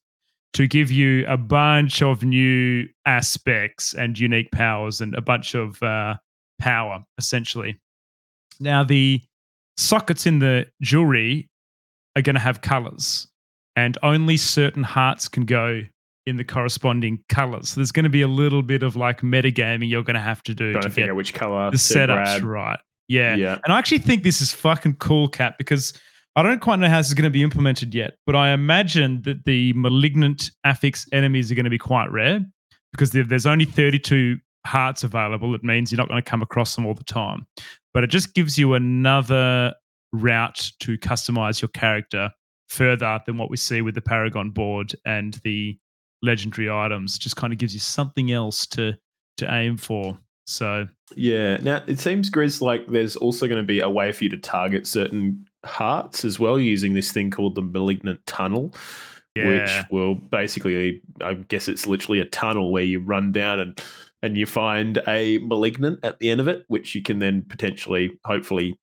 to give you a bunch of new aspects and unique powers and a bunch of uh, power, essentially. Now, the sockets in the jewelry are going to have colors, and only certain hearts can go in the corresponding colors. So there's going to be a little bit of like metagaming you're going to have to do Trying to to figure get out which color the setup's grab. right. Yeah. Yeah. And I actually think this is fucking cool, Cap, because I don't quite know how this is going to be implemented yet, but I imagine that the malignant affix enemies are going to be quite rare because there's only 32 hearts available. It means you're not going to come across them all the time. But it just gives you another route to customize your character further than what we see with the Paragon board and the legendary items. Just kind of gives you something else to to aim for. So Yeah. Now it seems, Grizz, like there's also going to be a way for you to target certain hearts as well using this thing called the malignant tunnel, yeah. which will basically, I guess it's literally a tunnel where you run down and and you find a malignant at the end of it, which you can then potentially, hopefully,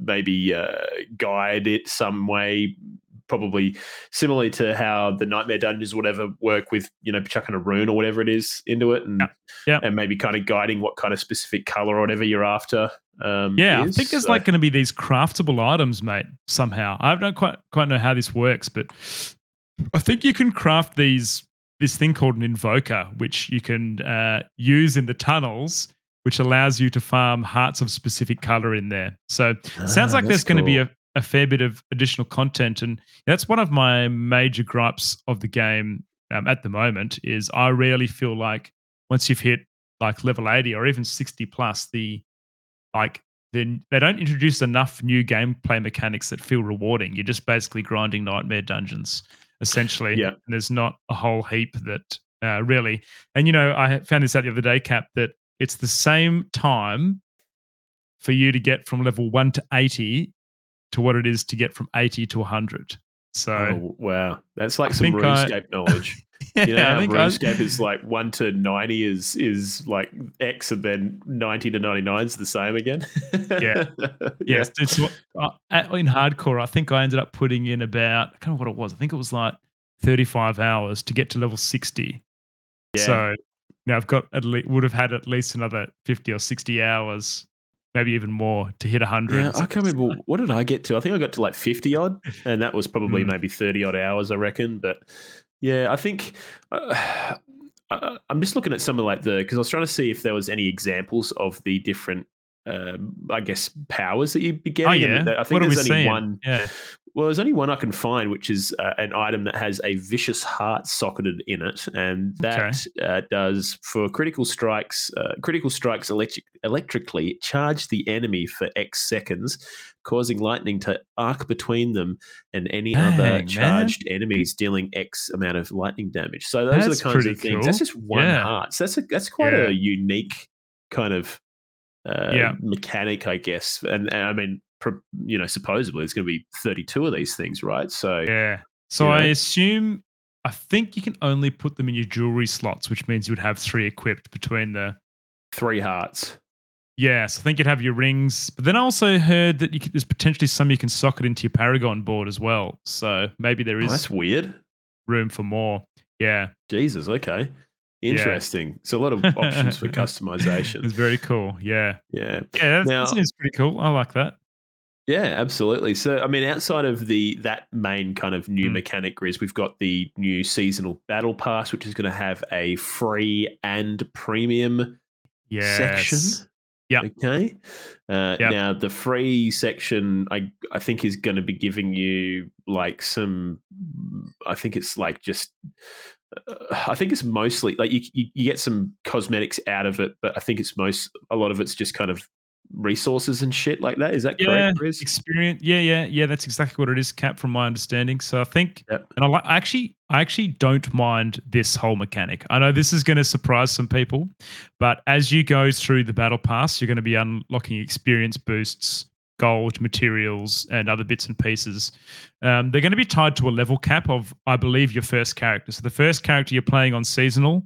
maybe uh, guide it some way. Probably similarly to how the nightmare dungeons, whatever, work with you know chucking a rune or whatever it is into it, and Yeah. Yeah. and maybe kind of guiding what kind of specific color or whatever you're after. Um, Yeah, I think there's So- like going to be these craftable items, mate. Somehow, I don't quite quite know how this works, but I think you can craft these this thing called an invoker, which you can uh, use in the tunnels, which allows you to farm hearts of specific color in there. So sounds Ah, like there's that's going to be a, a fair bit of additional content, and that's one of my major gripes of the game um, at the moment. Is I rarely feel like once you've hit like level 80 or even 60 plus, the like then they don't introduce enough new gameplay mechanics that feel rewarding. You're just basically grinding nightmare dungeons, essentially. Yeah. And there's not a whole heap that uh, really. And you know, I found this out the other day, Cap, that it's the same time for you to get from level one to eighty to what it is to get from eighty to hundred. So Oh, wow, that's like I some think I- RuneScape knowledge. yeah, You know, how I I- RuneScape is like one to ninety is is like X, and then ninety to ninety nine is the same again. Yeah. Yes, it's what- uh, in hardcore. I think I ended up putting in about I can't remember what it was. I think it was like 35 hours to get to level 60. Yeah. So now I've got at least would have had at least another 50 or 60 hours, maybe even more to hit 100. Yeah, I can't remember what did I get to. I think I got to like fifty odd, and that was probably Mm. maybe thirty odd hours, I reckon. But yeah, I think uh, I'm just looking at some of like the because I was trying to see if there was any examples of the different, um, I guess, powers that you'd be getting. Oh yeah, th- I think what are we there's only seeing? one. Yeah, Well, there's only one I can find, which is uh, an item that has a vicious heart socketed in it, and Okay. that uh, does for critical strikes. Uh, critical strikes electric, electrically charge the enemy for X seconds, causing lightning to arc between them and any Dang, other man. charged enemies, dealing X amount of lightning damage. So those are the kinds of things. That's just one Yeah. heart. So that's a, that's quite Yeah. a unique kind of uh, Yeah. mechanic, I guess. And, and I mean, pro- you know, supposedly there's going to be 32 of these things, right? So yeah. So You I know? assume I think you can only put them in your jewelry slots, which means you would have three equipped between the three hearts. Yes, I think you'd have your rings, but then I also heard that you could, there's potentially some you can socket into your Paragon board as well. So maybe there is. Oh, that's weird. room for more. Yeah, Jesus. Okay. Interesting. So a lot of options for customization. it's very cool. Yeah, Yeah. yeah, that, Now- that seems pretty cool. I like that. Yeah, absolutely. So, I mean, outside of the that main kind of new Mm. mechanic, Grizz, we've got the new seasonal battle pass, which is going to have a free and premium Yes. section. Yeah. Okay. Uh, Yep. Now, the free section, I I think, is going to be giving you like some. I think it's like just. I think it's mostly like you, you you get some cosmetics out of it, but I think it's most a lot of it's just kind of resources and shit like that. Is that Yeah, correct, Grizz? experience. Yeah, yeah, yeah. That's exactly what it is, Cap, from my understanding. So I think, Yep. and I like actually, I actually don't mind this whole mechanic. I know this is going to surprise some people, but as you go through the battle pass, you're going to be unlocking experience boosts, gold, materials, and other bits and pieces. Um, they're going to be tied to a level cap of, I believe, your first character. So the first character you're playing on seasonal,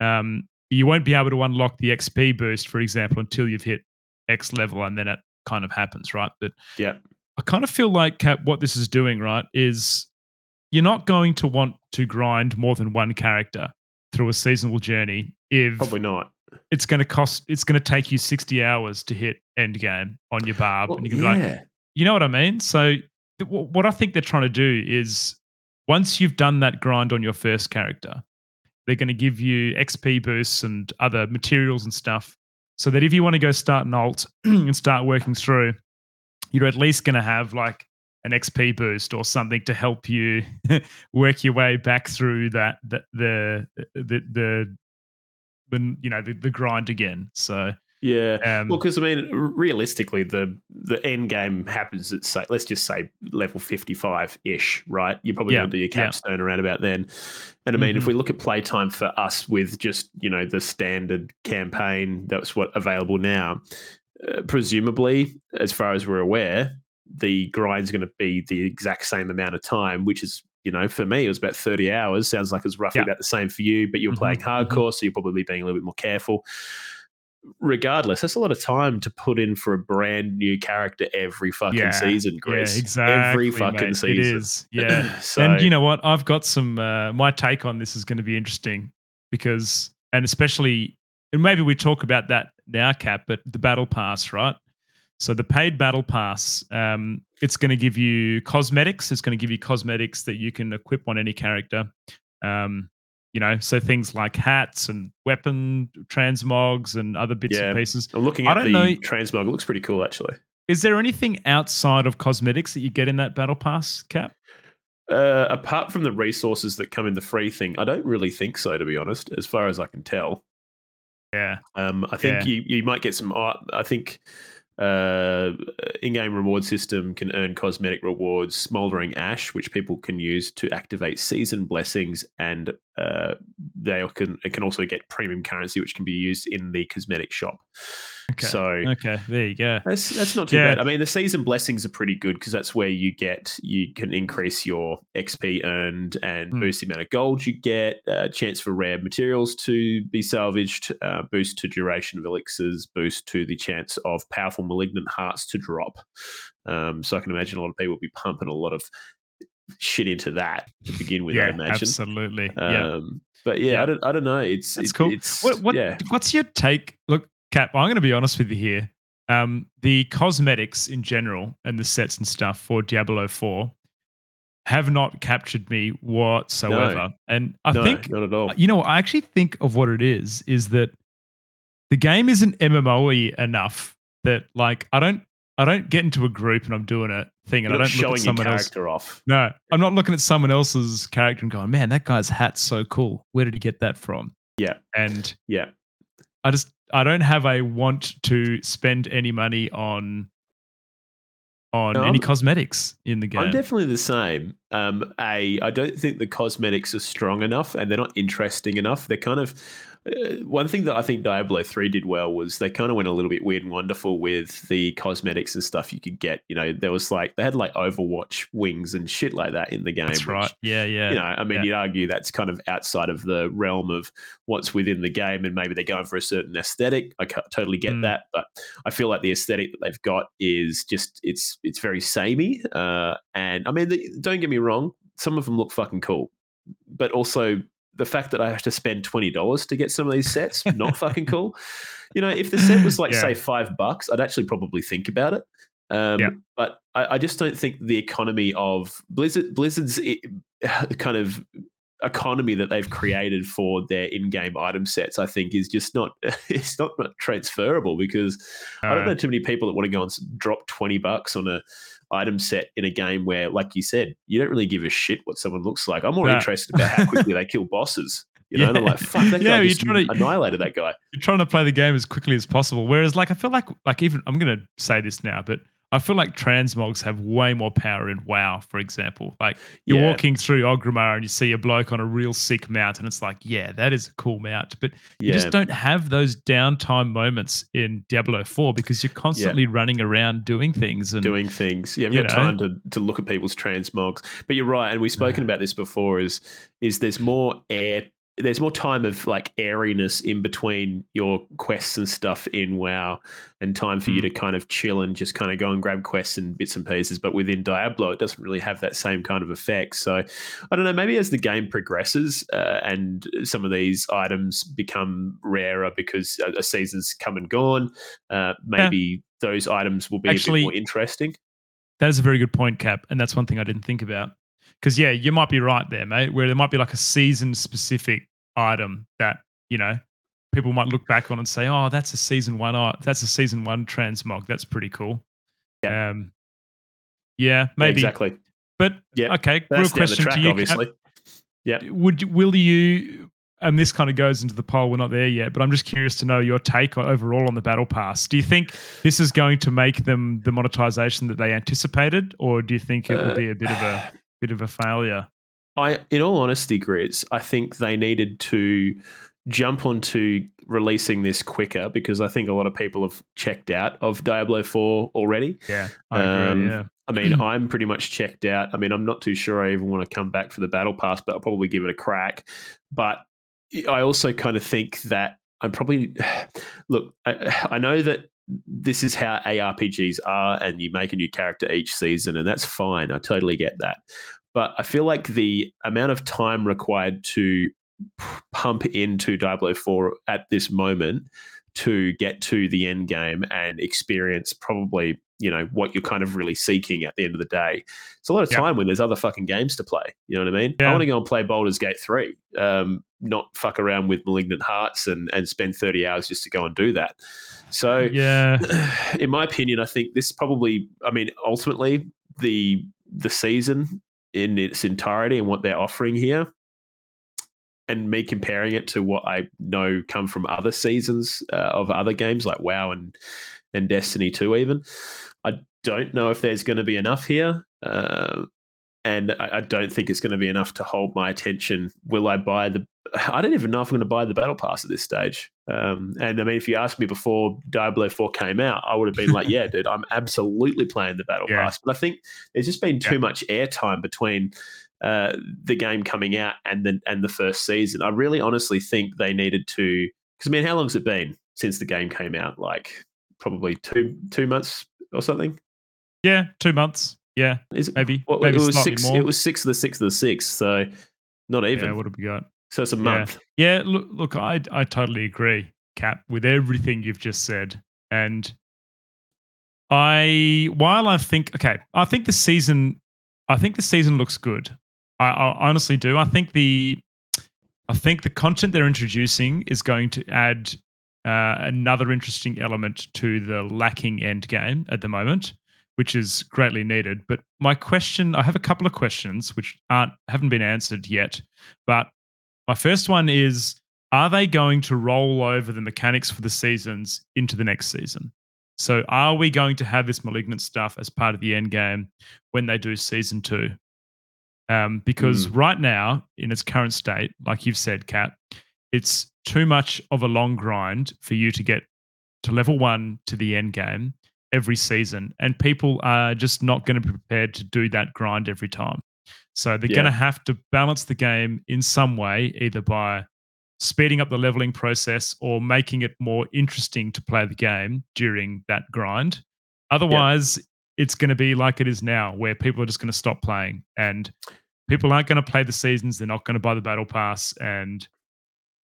um, you won't be able to unlock the XP boost, for example, until you've hit X level, and then it kind of happens, right? But Yeah. I kind of feel like Cap, what this is doing, right, is you're not going to want to grind more than one character through a seasonal journey if Probably not. It's going to cost, it's going to take you 60 hours to hit end game on your barb. Well, and you can be like, yeah. you know what I mean? So th- wh- what I think they're trying to do is once you've done that grind on your first character, they're going to give you XP boosts and other materials and stuff, so that if you want to go start an alt and start working through, you're at least going to have like an XP boost or something to help you work your way back through that the the the the, the you know the, the grind again. So Yeah. um, Well, because I mean, realistically, the the end game happens at say, let's just say level fifty five ish, right? You're probably Yeah, going to do your yeah. capstone around about then. And I mean, if Mhm. we look at playtime for us with just you know the standard campaign, that's what available now. Uh, presumably, as far as we're aware, the grind's going to be the exact same amount of time, which is. You know, for me, it was about 30 hours. Sounds like it's roughly Yeah. about the same for you, but you're Mhm, playing mhm. hardcore, so you're probably being a little bit more careful regardless, that's a lot of time to put in for a brand new character every fucking Yeah, season, yeah, Grizz. exactly. Every fucking mate. season. It is. Yeah. so, and you know what? I've got some. Uh, my take on this is going to be interesting because, and especially, and maybe we talk about that now, Cap. But the battle pass, right? So the paid battle pass, um, it's going to give you cosmetics. It's going to give you cosmetics that you can equip on any character. Um, you know, so things like hats and weapon transmogs and other bits Yeah. and pieces. I'm looking I at don't the know- transmog. It looks pretty cool, actually. Is there anything outside of cosmetics that you get in that battle pass, Cap? Uh, apart from the resources that come in the free thing, I don't really think so, to be honest, as far as I can tell. Yeah. Um, I think Yeah. you, you might get some. art. I think uh, in-game reward system can earn cosmetic rewards, smoldering ash, which people can use to activate season blessings, and uh, they can it can also get premium currency, which can be used in the cosmetic shop. Okay. So Okay, there you go. that's that's not too Yeah. bad. I mean, the season blessings are pretty good because that's where you get you can increase your XP earned and Hmm. boost the amount of gold you get. Uh, chance for rare materials to be salvaged. Uh, boost to duration of elixirs. Boost to the chance of powerful malignant hearts to drop. Um, so I can imagine a lot of people will be pumping a lot of shit into that to begin with. I yeah, imagine. absolutely. yeah, Um, but yeah, Yeah. I don't. I don't know. It's it's it- cool. It's What, what yeah. what's your take? Look, Cap, I'm going to be honest with you here. Um, the cosmetics in general and the sets and stuff for Diablo 4 have not captured me whatsoever. And I no, think not at all. you know, I actually think of what it is is that the game isn't MMO-y enough that like I don't I don't get into a group and I'm doing a thing and You're I don't look showing at your someone else. character off. No, I'm not looking at someone else's character and going, man, that guy's hat's so cool. Where did he get that from? Yeah. And Yeah. I just I don't have a want to spend any money on on No, any I'm- cosmetics in the game. I'm definitely the same. Um, a, I don't think the cosmetics are strong enough, and they're not interesting enough. They're kind of one thing that I think Diablo three did well was they kind of went a little bit weird and wonderful with the cosmetics and stuff you could get. You know, there was like they had like Overwatch wings and shit like that in the game. That's which, right. Yeah, yeah. You know, I mean, Yeah. you'd argue that's kind of outside of the realm of what's within the game, and maybe they're going for a certain aesthetic. I totally get Mm. that, but I feel like the aesthetic that they've got is just it's it's very samey. Uh, and I mean, the, don't get me wrong, some of them look fucking cool, but also the fact that I have to spend twenty dollars to get some of these sets not fucking cool. You know, if the set was like Yeah. say five bucks, I'd actually probably think about it. Um, Yeah. But I, I just don't think the economy of Blizzard Blizzard's i- kind of economy that they've created for their in-game item sets, I think, is just not it's not transferable because I don't Uh, know too many people that want to go and drop twenty bucks on a item set in a game where, like you said, you don't really give a shit what someone looks like. I'm more No. interested about how quickly they kill bosses. You know, Yeah. like, fuck, that Yeah, guy you're just trying to- annihilated that guy. you're trying to play the game as quickly as possible. Whereas, like, I feel like, like even I'm going to say this now, but I feel like transmogs have way more power in WoW, for example. Like, you're Yeah. walking through Orgrimmar and you see a bloke on a real sick mount, and it's like, yeah, that is a cool mount. But you just don't have those downtime moments in Diablo 4 because you're constantly running around doing things. And doing things. Yeah, you got know. time to, to look at people's transmogs. But you're right, and we've spoken about this before. Is is there's more air? There's more time of like airiness in between your quests and stuff in WoW, and time for you Mm. to kind of chill and just kind of go and grab quests and bits and pieces. But within Diablo, it doesn't really have that same kind of effect. So I don't know. Maybe as the game progresses uh, and some of these items become rarer because a, a season's come and gone, uh, maybe those items will be a Actually- bit more interesting. That is a very good point, Cap. And that's one thing I didn't think about. Because, yeah, you might be right there, mate, where there might be like a season specific item that, you know, people might look back on and say, oh, that's a season one art. That's a season one transmog. That's pretty cool. Yeah. Um, yeah, Yeah, maybe. exactly. But, Yeah, okay, That's real question track, to you. Obviously. Would will you? And this kind of goes into the poll. We're not there yet, but I'm just curious to know your take overall on the battle pass. Do you think this is going to make them the monetization that they anticipated, or do you think it will Uh, be a bit of a bit of a failure? I, in all honesty, Grizz, I think they needed to jump onto releasing this quicker because I think a lot of people have checked out of Diablo 4 already. Yeah, I agree. Um, yeah, I mean, I'm pretty much checked out. I mean, I'm not too sure I even want to come back for the battle pass, but I'll probably give it a crack. But I also kind of think that I'm probably look. I, I know that this is how ARPGs are, and you make a new character each season, and that's fine. I totally get that. But I feel like the amount of time required to pump into Diablo 4 at this moment to get to the end game and experience probably you know what you're kind of really seeking at the end of the day. It's a lot of Yeah. time when there's other fucking games to play. You know what I mean? I want to go and play Baldur's Gate three, um, not fuck around with Malignant Hearts and and spend thirty hours just to go and do that. So yeah, in my opinion, I think this probably. I mean, ultimately, the the season in its entirety and what they're offering here, and me comparing it to what I know come from other seasons uh, of other games like WoW and and Destiny Two, even. I don't know if there's going to be enough here. Uh, and I, I don't think it's going to be enough to hold my attention. Will I buy the? I don't even know if I'm going to buy the battle pass at this stage. Um, and I mean, if you asked me before Diablo Four came out, I would have been like, "Yeah, dude, I'm absolutely playing the battle Yeah. pass." But I think there's just been too Yeah. much airtime between uh, the game coming out and the and the first season. I really, honestly think they needed to. Because I mean, how long's it been since the game came out? Like probably two two months or something. yeah. Two months. Yeah, Is it? maybe. Well, maybe it was six. more. It was six of the six of the six. so not even. Yeah, what have we got? So it's a month. Yeah, look, look, I I totally agree, Cap, with everything you've just said. And I, while I think, okay, I think the season, I think the season looks good. I, I honestly do. I think the, I think the content they're introducing is going to add uh, another interesting element to the lacking end game at the moment, which is greatly needed. But my question, I have a couple of questions which aren't haven't been answered yet, but my first one is Are they going to roll over the mechanics for the seasons into the next season? So, are we going to have this malignant stuff as part of the end game when they do season two? Um, because right now, in its current state, like you've said, Kat, it's too much of a long grind for you to get to level one to the end game every season. And people are just not going to be prepared to do that grind every time. So they're Yeah. going to have to balance the game in some way, either by speeding up the leveling process or making it more interesting to play the game during that grind. Otherwise, it's going to be like it is now, where people are just going to stop playing and people aren't going to play the seasons. They're not going to buy the battle pass, and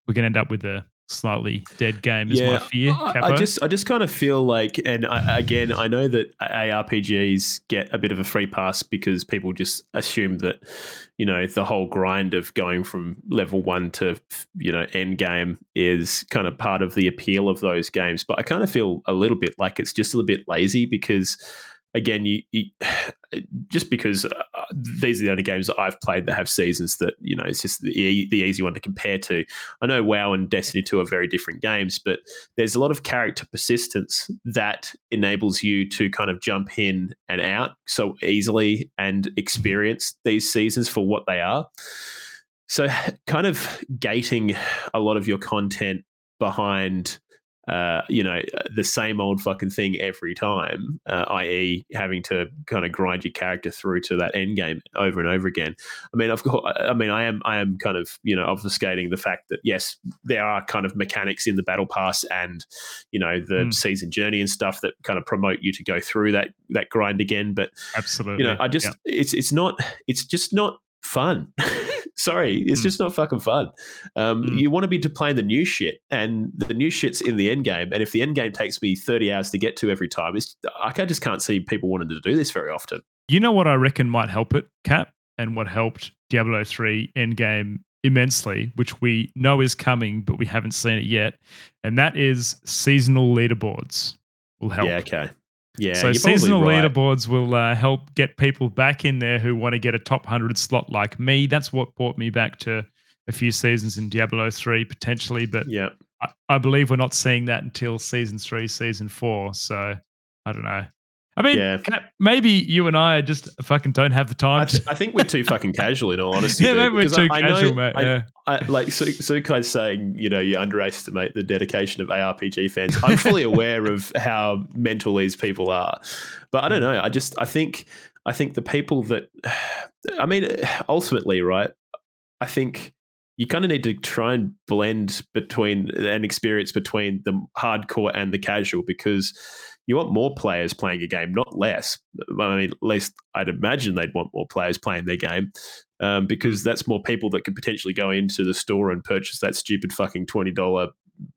we're going to end up with a slightly dead game is my fear. I, I just I just kind of feel like, and I, again, I know that ARPGs get a bit of a free pass because people just assume that, you know, the whole grind of going from level one to you know end game is kind of part of the appeal of those games. But I kind of feel a little bit like it's just a little bit lazy because again, you, you just because uh, these are the only games that I've played that have seasons that you know it's just the, the easy one to compare to. I know WoW and Destiny 2 are very different games, but there's a lot of character persistence that enables you to kind of jump in and out so easily and experience these seasons for what they are. So, kind of gating a lot of your content behind uh, you know, the same old fucking thing every time, uh, i.e., having to kind of grind your character through to that end game over and over again. I mean, of course, I mean, I am, I am kind of, you know, obfuscating the fact that yes, there are kind of mechanics in the battle pass and, you know, the mm. season journey and stuff that kind of promote you to go through that that grind again. But absolutely, you know, I just, yeah. it's it's not, it's just not fun. Sorry, it's mm. just not fucking fun. Um, mm. You want to be to playing the new shit, and the new shit's in the end game. And if the end game takes me thirty hours to get to every time, it's, I just can't see people wanting to do this very often. You know what I reckon might help it, Cap, and what helped Diablo three end game immensely, which we know is coming, but we haven't seen it yet, and that is seasonal leaderboards will help. Yeah, okay. Yeah, so seasonal right. leaderboards will uh, help get people back in there who want to get a top 100 slot like me. That's what brought me back to a few seasons in Diablo 3 potentially, but yeah. I, I believe we're not seeing that until season 3, season 4. So I don't know. I mean, yeah. maybe you and I just fucking don't have the time. I, I think we're too fucking casual, in all honesty. yeah, maybe we're too I, casual, mate. I, yeah. I, like Su- Sukai's saying, you know, you underestimate the dedication of ARPG fans. I'm fully aware of how mental these people are, but I don't know. I just, I think, I think the people that, I mean, ultimately, right? I think you kind of need to try and blend between an experience between the hardcore and the casual because you want more players playing a game, not less. I mean, at least I'd imagine they'd want more players playing their game um, because that's more people that could potentially go into the store and purchase that stupid fucking twenty dollar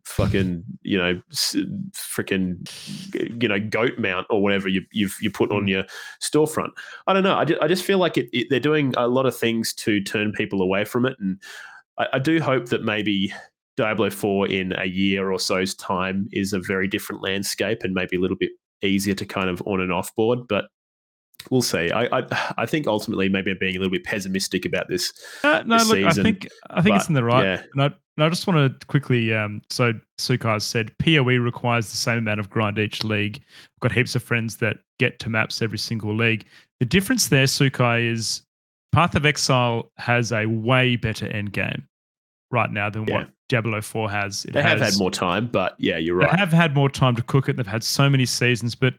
fucking you know freaking you know goat mount or whatever you you've you put on mm. your storefront. I don't know. I, I just feel like it, it, they're doing a lot of things to turn people away from it, and I, I do hope that maybe Diablo 4 in a year or so's time is a very different landscape and maybe a little bit easier to kind of on and off board. But we'll see. I I, I think ultimately maybe I'm being a little bit pessimistic about this. Uh, no, this look, season, I think I think but, it's in the right. Yeah. And I, and I just want to quickly. Um, so Sukai said POE requires the same amount of grind each league. I've got heaps of friends that get to maps every single league. The difference there, Sukai, is Path of Exile has a way better end game right now than yeah. what Diablo 4 has. It they have has, had more time, but yeah, you're right. They have had more time to cook it. They've had so many seasons, but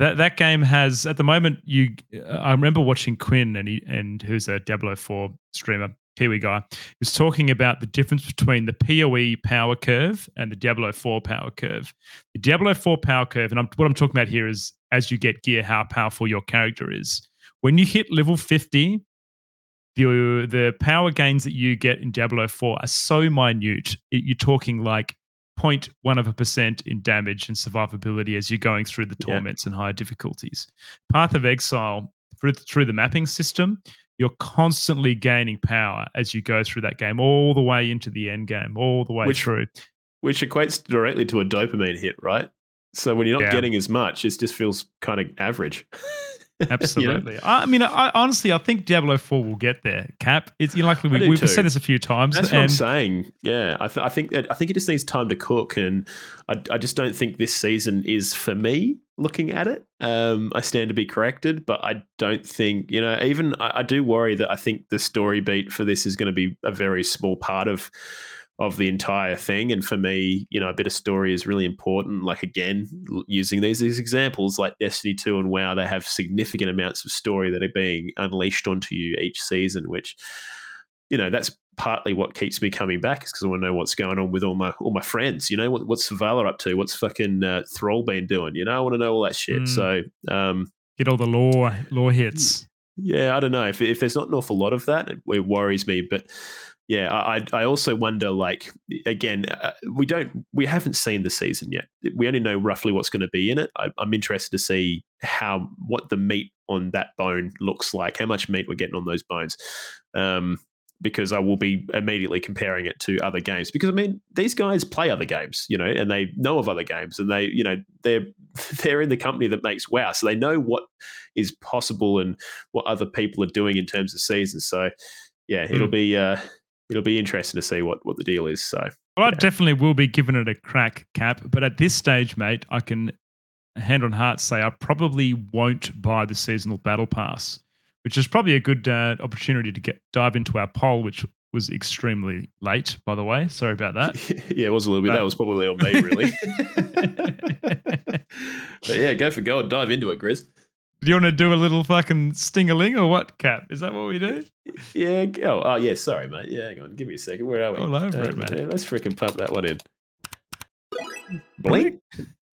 that that game has at the moment. You, uh, I remember watching Quinn and he and who's a Diablo 4 streamer, Kiwi guy, was talking about the difference between the POE power curve and the Diablo 4 power curve. The Diablo 4 power curve, and I'm, what I'm talking about here is as you get gear, how powerful your character is. When you hit level 50, the the power gains that you get in Diablo 4 are so minute. It, you're talking like 0.1 of a percent in damage and survivability as you're going through the torments yeah. and higher difficulties. Path of Exile through, through the mapping system, you're constantly gaining power as you go through that game, all the way into the end game, all the way which, through. Which equates directly to a dopamine hit, right? So when you're not yeah. getting as much, it just feels kind of average. Absolutely. you know? I mean, I, honestly, I think Diablo Four will get there. Cap, it's you know, like we, we've too. said this a few times. That's and, what I'm saying. Yeah, I, th- I think that, I think it just needs time to cook, and I, I just don't think this season is for me. Looking at it, um, I stand to be corrected, but I don't think you know. Even I, I do worry that I think the story beat for this is going to be a very small part of of the entire thing. And for me, you know, a bit of story is really important. Like again, using these as examples, like Destiny 2 and WoW, they have significant amounts of story that are being unleashed onto you each season, which, you know, that's partly what keeps me coming back is because I want to know what's going on with all my all my friends. You know, what, what's Zavala up to? What's fucking uh, Thrall been doing? You know, I want to know all that shit. Mm. So um, get all the lore lore hits. Yeah, I don't know if if there's not an awful lot of that, it, it worries me. But yeah, I I also wonder like again uh, we don't we haven't seen the season yet. We only know roughly what's going to be in it. I, I'm interested to see how what the meat on that bone looks like, how much meat we're getting on those bones. Um, because I will be immediately comparing it to other games. Because I mean, these guys play other games, you know, and they know of other games, and they, you know, they're they're in the company that makes WoW, so they know what is possible and what other people are doing in terms of seasons. So, yeah, it'll Hmm. be uh, it'll be interesting to see what what the deal is. So, Well, I definitely will be giving it a crack, Cap. But at this stage, mate, I can hand on heart say I probably won't buy the seasonal battle pass, which is probably a good uh, opportunity to get dive into our poll, which was extremely late, by the way. Sorry about that. yeah, it was a little bit. But- That was probably on me, really. but yeah, go for gold. Dive into it, Grizz. Do you want to do a little fucking sting-a-ling or what, Cap? Is that what we do? Yeah. Oh, oh, yeah. Sorry, mate. Yeah, hang on. Give me a second. Where are we? All over it, Um, mate. let's freaking pump that one in. Blink.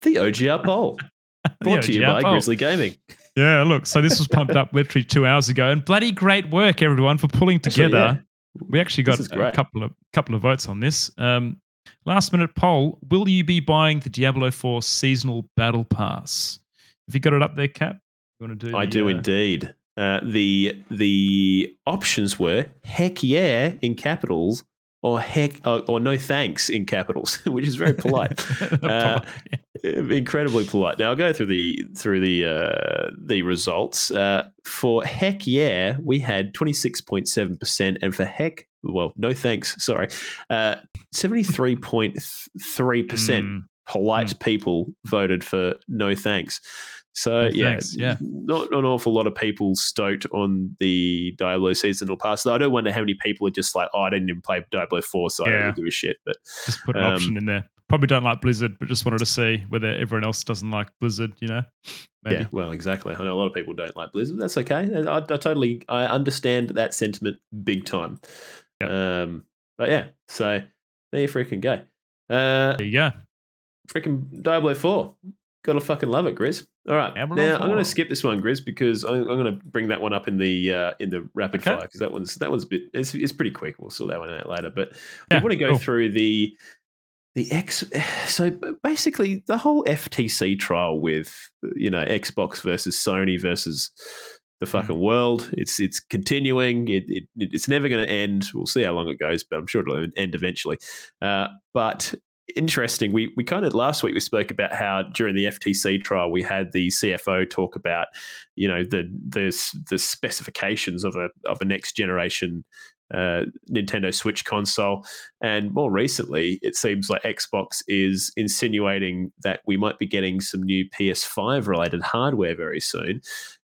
The OGR poll. Brought to you by poll. Grizzly Gaming. Yeah, look. So this was pumped up literally two hours ago, and bloody great work, everyone, for pulling Actually, together. yeah. We actually got a couple of couple of votes on this. Um, last minute poll: Will you be buying the Diablo 4 seasonal battle pass? Have you got it up there, Cap? You want to do? I the, do uh, indeed. Uh, the the options were heck yeah in capitals or heck or, or no thanks in capitals, which is very polite. Uh, incredibly polite. Now I'll go through the through the uh, the results. Uh, for heck yeah, we had twenty six point seven percent, and for heck, well, no thanks, sorry, seventy three point three percent Mm, polite people voted for no thanks. So yeah, thanks, yeah. not, an awful lot of people stoked on the Diablo seasonal pass. Though I don't wonder how many people are just like, oh, I didn't even play Diablo four, so I don't give a shit. But just put an um, option in there. Probably don't like Blizzard, but just wanted to see whether everyone else doesn't like Blizzard. You know, maybe. Yeah, well, exactly. I know a lot of people don't like Blizzard. That's okay. I, I totally I understand that sentiment big time. Um, but yeah, so there you freaking go. Uh, There you go. freaking Diablo four. Gotta fucking love it, Grizz. All right, now I'm going to skip this one, Grizz, because I'm, I'm going to bring that one up in the uh, in the rapid Okay. fire because that one's that one's a bit it's, it's pretty quick. We'll sort that one out later, but Yeah, we want to go cool. through the the X. So basically, the whole FTC trial with you know Xbox versus Sony versus the Hmm. fucking world. It's it's continuing. It, it it's never going to end. We'll see how long it goes, but I'm sure it'll end eventually. Uh, but interesting. We we kind of last week we spoke about how during the FTC trial we had the CFO talk about you know the the the specifications of a of a next generation uh, Nintendo Switch console, and more recently it seems like Xbox is insinuating that we might be getting some new PS5 related hardware very soon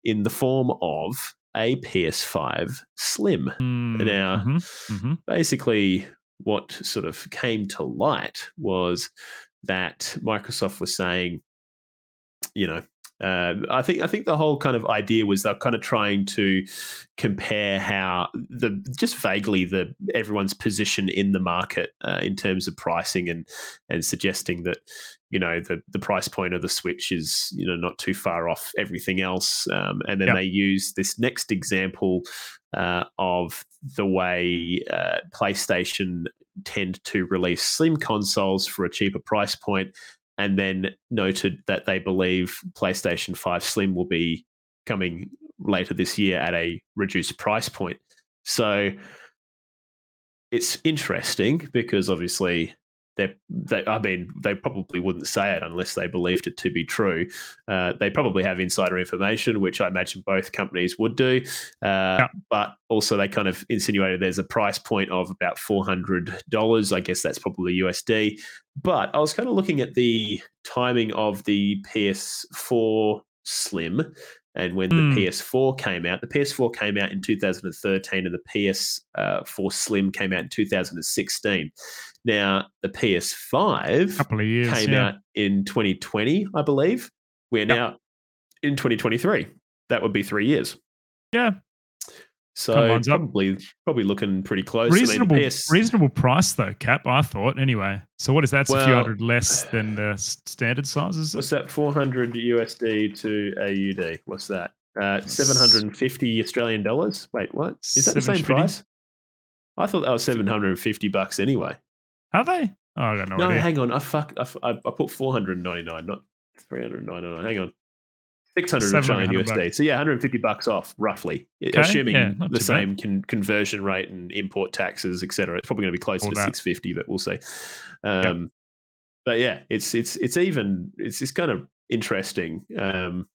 in the form of a PS5 Slim Mm, Now- mhm, mhm. basically what sort of came to light was that Microsoft was saying, you know, uh, I think I think the whole kind of idea was they're kind of trying to compare how the just vaguely the everyone's position in the market uh, in terms of pricing and and suggesting that you know the the price point of the Switch is you know not too far off everything else, um, and then Yeah. they use this next example uh, of the way uh, PlayStation tend to release slim consoles for a cheaper price point, and then noted that they believe PlayStation 5 Slim will be coming later this year at a reduced price point. So it's interesting because obviously they, they, I mean, they probably wouldn't say it unless they believed it to be true. Uh, they probably have insider information, which I imagine both companies would do. Uh, But also, they kind of insinuated there's a price point of about four hundred dollars. I guess that's probably USD. But I was kind of looking at the timing of the PS4 Slim and when Hmm. the PS4 came out. The PS4 came out in 2013, and the PS4 Slim came out in 2016. Now, the PS5 couple of years. came yeah. out in 2020, I believe. We're Yep. now in 2023. That would be three years. Yeah. So lines up. probably probably looking pretty close. I mean, reasonable, PS reasonable price though, Cap. I thought anyway. So what is that? It's a few hundred less than the standard sizes. What's that? 400 USD to AUD. What's that? Uh, 750 Australian dollars. Wait, what? Is that the same price? I thought that was seven hundred and fifty bucks anyway. Are they? Oh, I got no, No, idea. hang on. I fuck. I, I, put four hundred and ninety nine, not three hundred ninety nine. Hang on. 600 Australian 700 USD. So yeah, 150 bucks off, roughly, Okay, assuming yeah, the same con- conversion rate and import taxes, etc. It's probably going to be closer All to that. 650, but we'll see. Um, But yeah, it's it's it's even. It's it's kind of interesting. Um,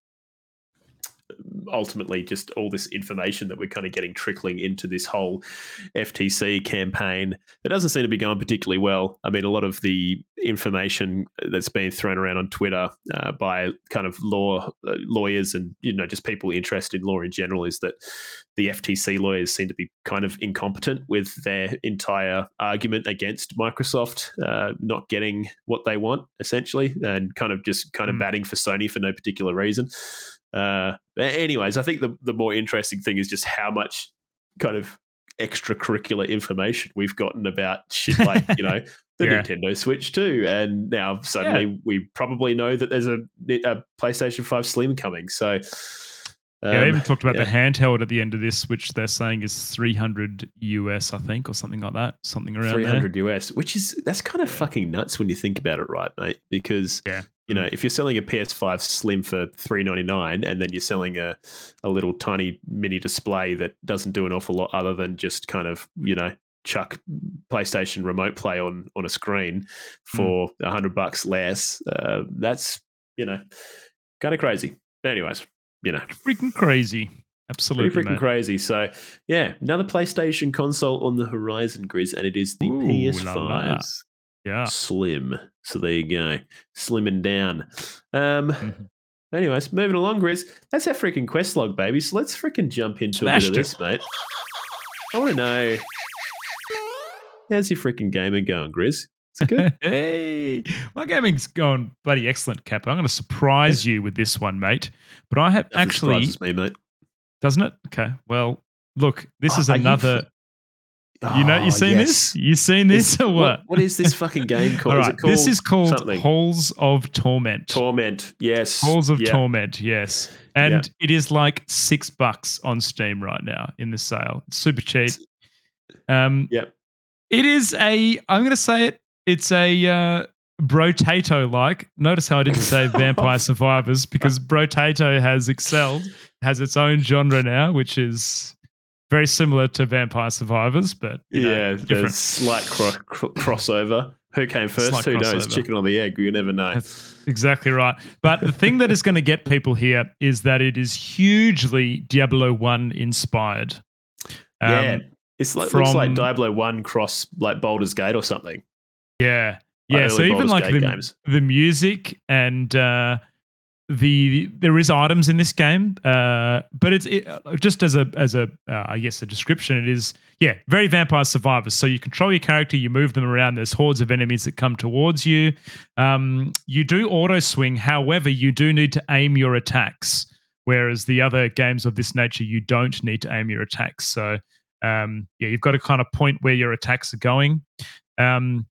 ultimately, just all this information that we're kind of getting trickling into this whole FTC campaign it doesn't seem to be going particularly well. I mean, a lot of the information that's been thrown around on Twitter uh, by kind of law uh, lawyers and you know just people interested in law in general is that the FTC lawyers seem to be kind of incompetent with their entire argument against Microsoft uh, not getting what they want, essentially, and kind of just kind of Mm. batting for Sony for no particular reason. Uh, anyways, I think the the more interesting thing is just how much kind of extracurricular information we've gotten about shit like you know the Yeah. Nintendo Switch too, and now suddenly we probably know that there's a, a PlayStation 5 Slim coming. So, yeah, they um, even talked about yeah. the handheld at the end of this, which they're saying is 300 US, I think, or something like that. Something around there. 300 US, which is that's kind of fucking nuts when you think about it, right, mate? Because Yeah. You know, if you're selling a PS5 Slim for 399 and then you're selling a a little tiny mini display that doesn't do an awful lot other than just kind of you know chuck PlayStation Remote Play on on a screen for a hundred bucks less, uh, that's you know kind of crazy. But anyways, you know, Freaking crazy. pretty Absolutely. freaking mate. crazy. So yeah, another PlayStation console on the horizon, Grizz, and it is the Ooh, la la. PS5's Yeah. Slim. So there you go, slimming down. Um. Mhm. Anyways, moving along, Grizz. That's our freaking quest log, baby. So let's freaking jump into a bit it. of this, mate. I want to know how's your freaking gaming going, Grizz? It's good. hey, my gaming's gone bloody excellent, Cap. I'm going to surprise you with this one, mate. But I have Nothing actually, me, mate. doesn't it? Okay. Well, look, this Oh, is are you know, you seen this? You seen this Is- or what? What is this fucking game called? All Is it called this is called something? Halls of Torment. Torment. Yes. Halls of yeah. Torment, yes. And it is like six bucks on Steam right now in the sale. It's super cheap. Um, Yep. It is a, I'm going to say it, it's a uh, Brotato like. Notice how I didn't say Vampire Survivors because Brotato has excelled, has its own genre now, which is very similar to Vampire Survivors, but you know, yeah, different. slight cro- cro- crossover. Who came first? Slight Who knows? Chicken or the egg? You never know. That's exactly right. But the thing that is going to get people here is that it is hugely Diablo 1 inspired. Um, yeah, it's like looks like Diablo One cross like Baldur's Gate or something. Yeah. Yeah. early So even Baldur's like the, the music and uh, the there is items in this game, uh, but it's it, just as a as a uh, I guess a description. It is yeah very Vampire Survivors. So you control your character, you move them around. There's hordes of enemies that come towards you. Um, you do auto swing, however, you do need to aim your attacks. Whereas the other games of this nature, you don't need to aim your attacks. So um, yeah, you've got to kind of point where your attacks are going. Um,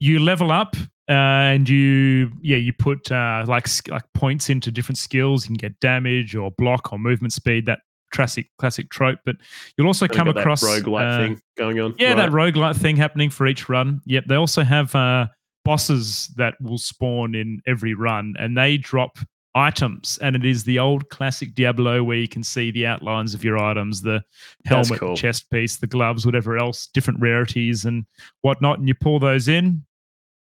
you level up uh, and you yeah you put uh, like like points into different skills. You can get damage or block or movement speed. That classic classic trope. But you'll also come across uh, thing going on. yeah, right? that roguelike thing happening for each run. Yep. They also have uh, bosses that will spawn in every run and they drop items. And it is the old classic Diablo where you can see the outlines of your items, the helmet, cool. chest piece, the gloves, whatever else, different rarities and whatnot. And you pull those in.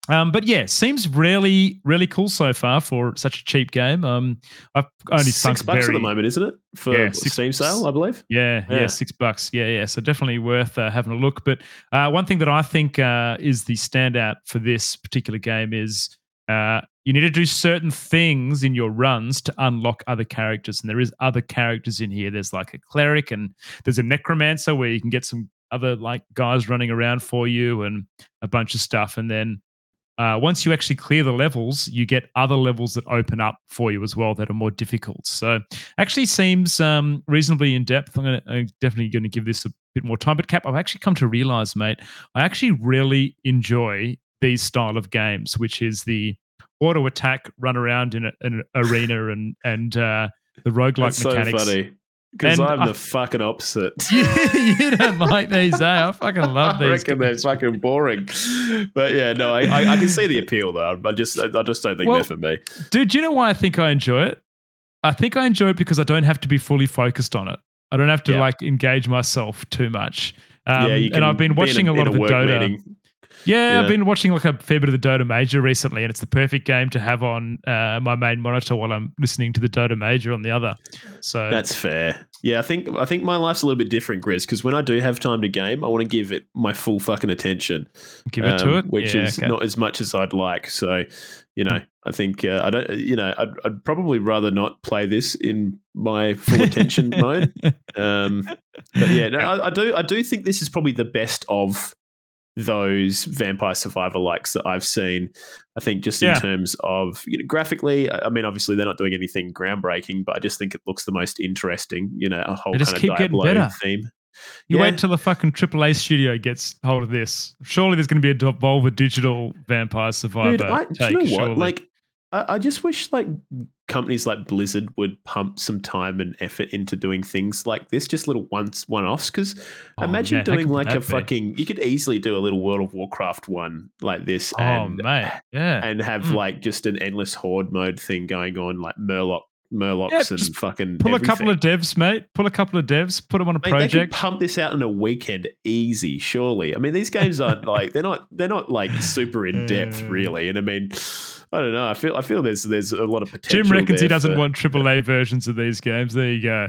Um, but yeah, seems really, really cool so far for such a cheap game. Um, I've only six bucks very, at the moment, isn't it? For Yeah, six Steam sale, I believe. yeah, yeah, Yeah. six bucks. Yeah, yeah. So definitely worth uh, having a look. But uh, one thing that I think uh, is the standout for this particular game is uh, you need to do certain things in your runs to unlock other characters, and there is other characters in here. There's like a cleric, and there's a necromancer where you can get some other like guys running around for you, and a bunch of stuff, and then. Uh, once you actually clear the levels, you get other levels that open up for you as well that are more difficult. So actually seems um, reasonably in depth. I'm, gonna, I'm definitely going to give this a bit more time. But Cap, I've actually come to realize, mate, I actually really enjoy these style of games, which is the auto attack, run around in, a, an arena, and and uh, the roguelike That's so mechanics. funny. Because I'm I- the fucking opposite. you don't like these, eh? I fucking love these. I reckon they're fucking boring. But yeah, no, I, I, I can see the appeal though. I just I just don't think Well, they're for me. Dude, do you know why I think I enjoy it? I think I enjoy it because I don't have to be fully focused on it. I don't have to Yeah. like engage myself too much. Um, yeah, you and I've been be in watching a, lot of the Dota. meeting. Yeah, Yeah. I've been watching like a fair bit of the Dota Major recently, and it's the perfect game to have on uh, my main monitor while I'm listening to the Dota Major on the other. So That's fair. Yeah, I think I think my life's a little bit different, Grizz, because when I do have time to game, I want to give it my full fucking attention. give it to um, it, which Yeah, is okay. not as much as I'd like. So, you know, I think uh, I don't. You know, I'd, I'd probably rather not play this in my full attention mode. Um, but yeah, no, I, I do. I do think this is probably the best of those Vampire Survivor likes that I've seen. I think just in Yeah. terms of you know, graphically, I mean, obviously they're not doing anything groundbreaking, but I just think it looks the most interesting. You know, a whole They just kind keep of getting better. theme. You Yeah. wait till the fucking AAA studio gets hold of this. Surely there's going to be a Devolver Digital Vampire Survivor. Dude, I, take, you know what? surely. Like, I, I just wish like companies like Blizzard would pump some time and effort into doing things like this, just little once one offs. Because Oh, imagine how doing like a be? fucking. You could easily do a little World of Warcraft one like this, Oh and mate, yeah. and have Mm. like just an endless horde mode thing going on, like Murloc, Murlocs, Yeah, and fucking Pull a couple of devs, mate. Pull a couple of devs. Put them on a Mate, project. pump this out in a weekend easy, surely. I mean, these games aren't like they're not they're not like super in depth, really. And I mean, I don't know. I feel I feel there's there's a lot of potential. Jim reckons he doesn't for- want AAA versions of these games. There you go.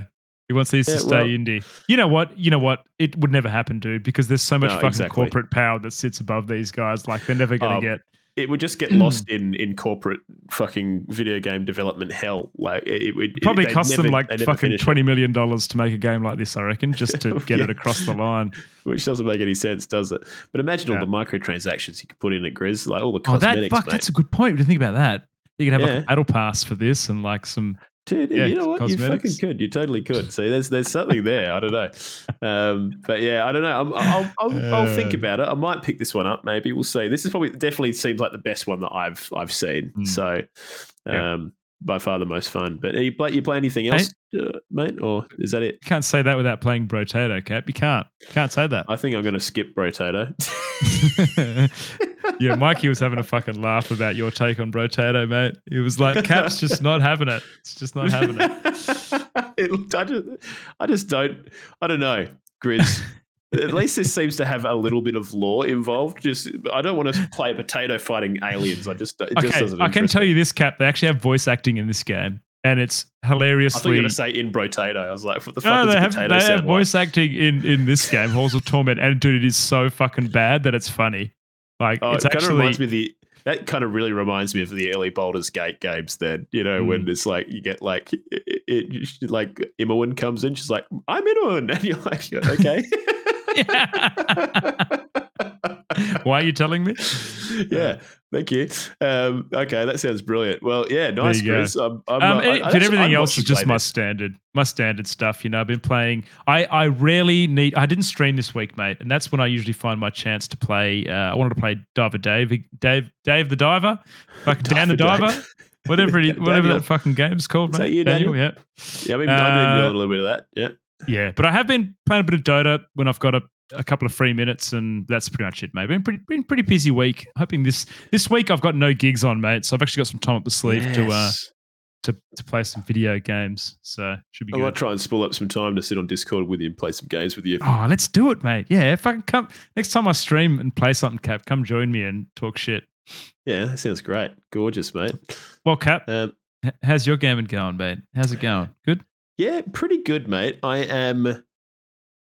He wants these Yeah, to stay well- indie. You know what? You know what? It would never happen, dude, because there's so much No, fucking exactly. corporate power that sits above these guys. Like they're never going to um, get. It would just get hmm. lost in in corporate fucking video game development hell. Like it, would It probably cost them like fucking twenty million dollars to make a game like this. I reckon, just to get it across the line. which doesn't make any sense, does it? But imagine Yeah. all the microtransactions you could put in at Grizz, like all the cosmetics. Oh, that fuck, mate. that's a good point. Didn't think about that. You could have like a battle pass for this and like some. Dude, Yeah, you know what? You fucking could. You totally could. See, there's there's something there. I don't know, um, but yeah, I don't know. I'm, I'll I'll, I'll think about it. I might pick this one up. Maybe we'll see. This is probably definitely seems like the best one that I've I've seen. Mm. So, Yeah. um, by far the most fun. But you play you play anything else, uh, mate, or is that it? You can't say that without playing Brotato, Cap. You can't. Can't say that. I think I'm going to skip Brotato. yeah, Mikey was having a fucking laugh about your take on Brotato, mate. He was like, Cap's just not having it. It's just not having it. it I, just, I just don't. I don't know, Grizz. At least this seems to have a little bit of lore involved. Just, I don't want to play potato fighting aliens. I just, it just Okay, doesn't. I can tell me. you this, Cap. They actually have voice acting in this game, and it's hilariously. I thought you were going to say in Brotato. I was like, what the fuck No, they a have potato they have like? voice acting in in this game, Halls of Torment, and dude, it is so fucking bad that it's funny. Like Oh, it's it kind of actually reminds me of the. That kind of really reminds me of the early Baldur's Gate games. Then you know Mm. when it's like you get like it, it, like Imoen comes in, she's like, "I'm Imoen," and you're like, "Okay." Why are you telling me? yeah, thank you. Um, okay, that sounds brilliant. Well, yeah, nice. Chris. I'm, I'm, Um, uh, I- eh, I actually- everything else is just my standard, my standard stuff. You know, I've been playing. I I rarely need. I didn't stream this week, mate, and that's when I usually find my chance to play. Uh, I wanted to play Diver Dave, Dave, Dave the Diver, like Dan the Diver Dave. Whatever it, whatever that fucking game's called, Is mate. that you, Daniel? Yeah, Yeah, I mean, I've been Uh, doing a little bit of that. Yeah. yeah. But I have been playing a bit of Dota when I've got a, a couple of free minutes, and that's pretty much it, mate. Been pretty been pretty busy week. Hoping this this week I've got no gigs on, mate. So I've actually got some time up the sleeve to uh to to play some video games. So should be I good. might try and spool up some time to sit on Discord with you and play some games with you. Oh, let's do it, mate. Yeah, fucking come next time I stream and play something, Cap. Come join me and talk shit. Yeah, that sounds great. Gorgeous, mate. Well, Cap, Um, how's your gaming going, mate? How's it going? Good. Yeah, pretty good, mate. I am.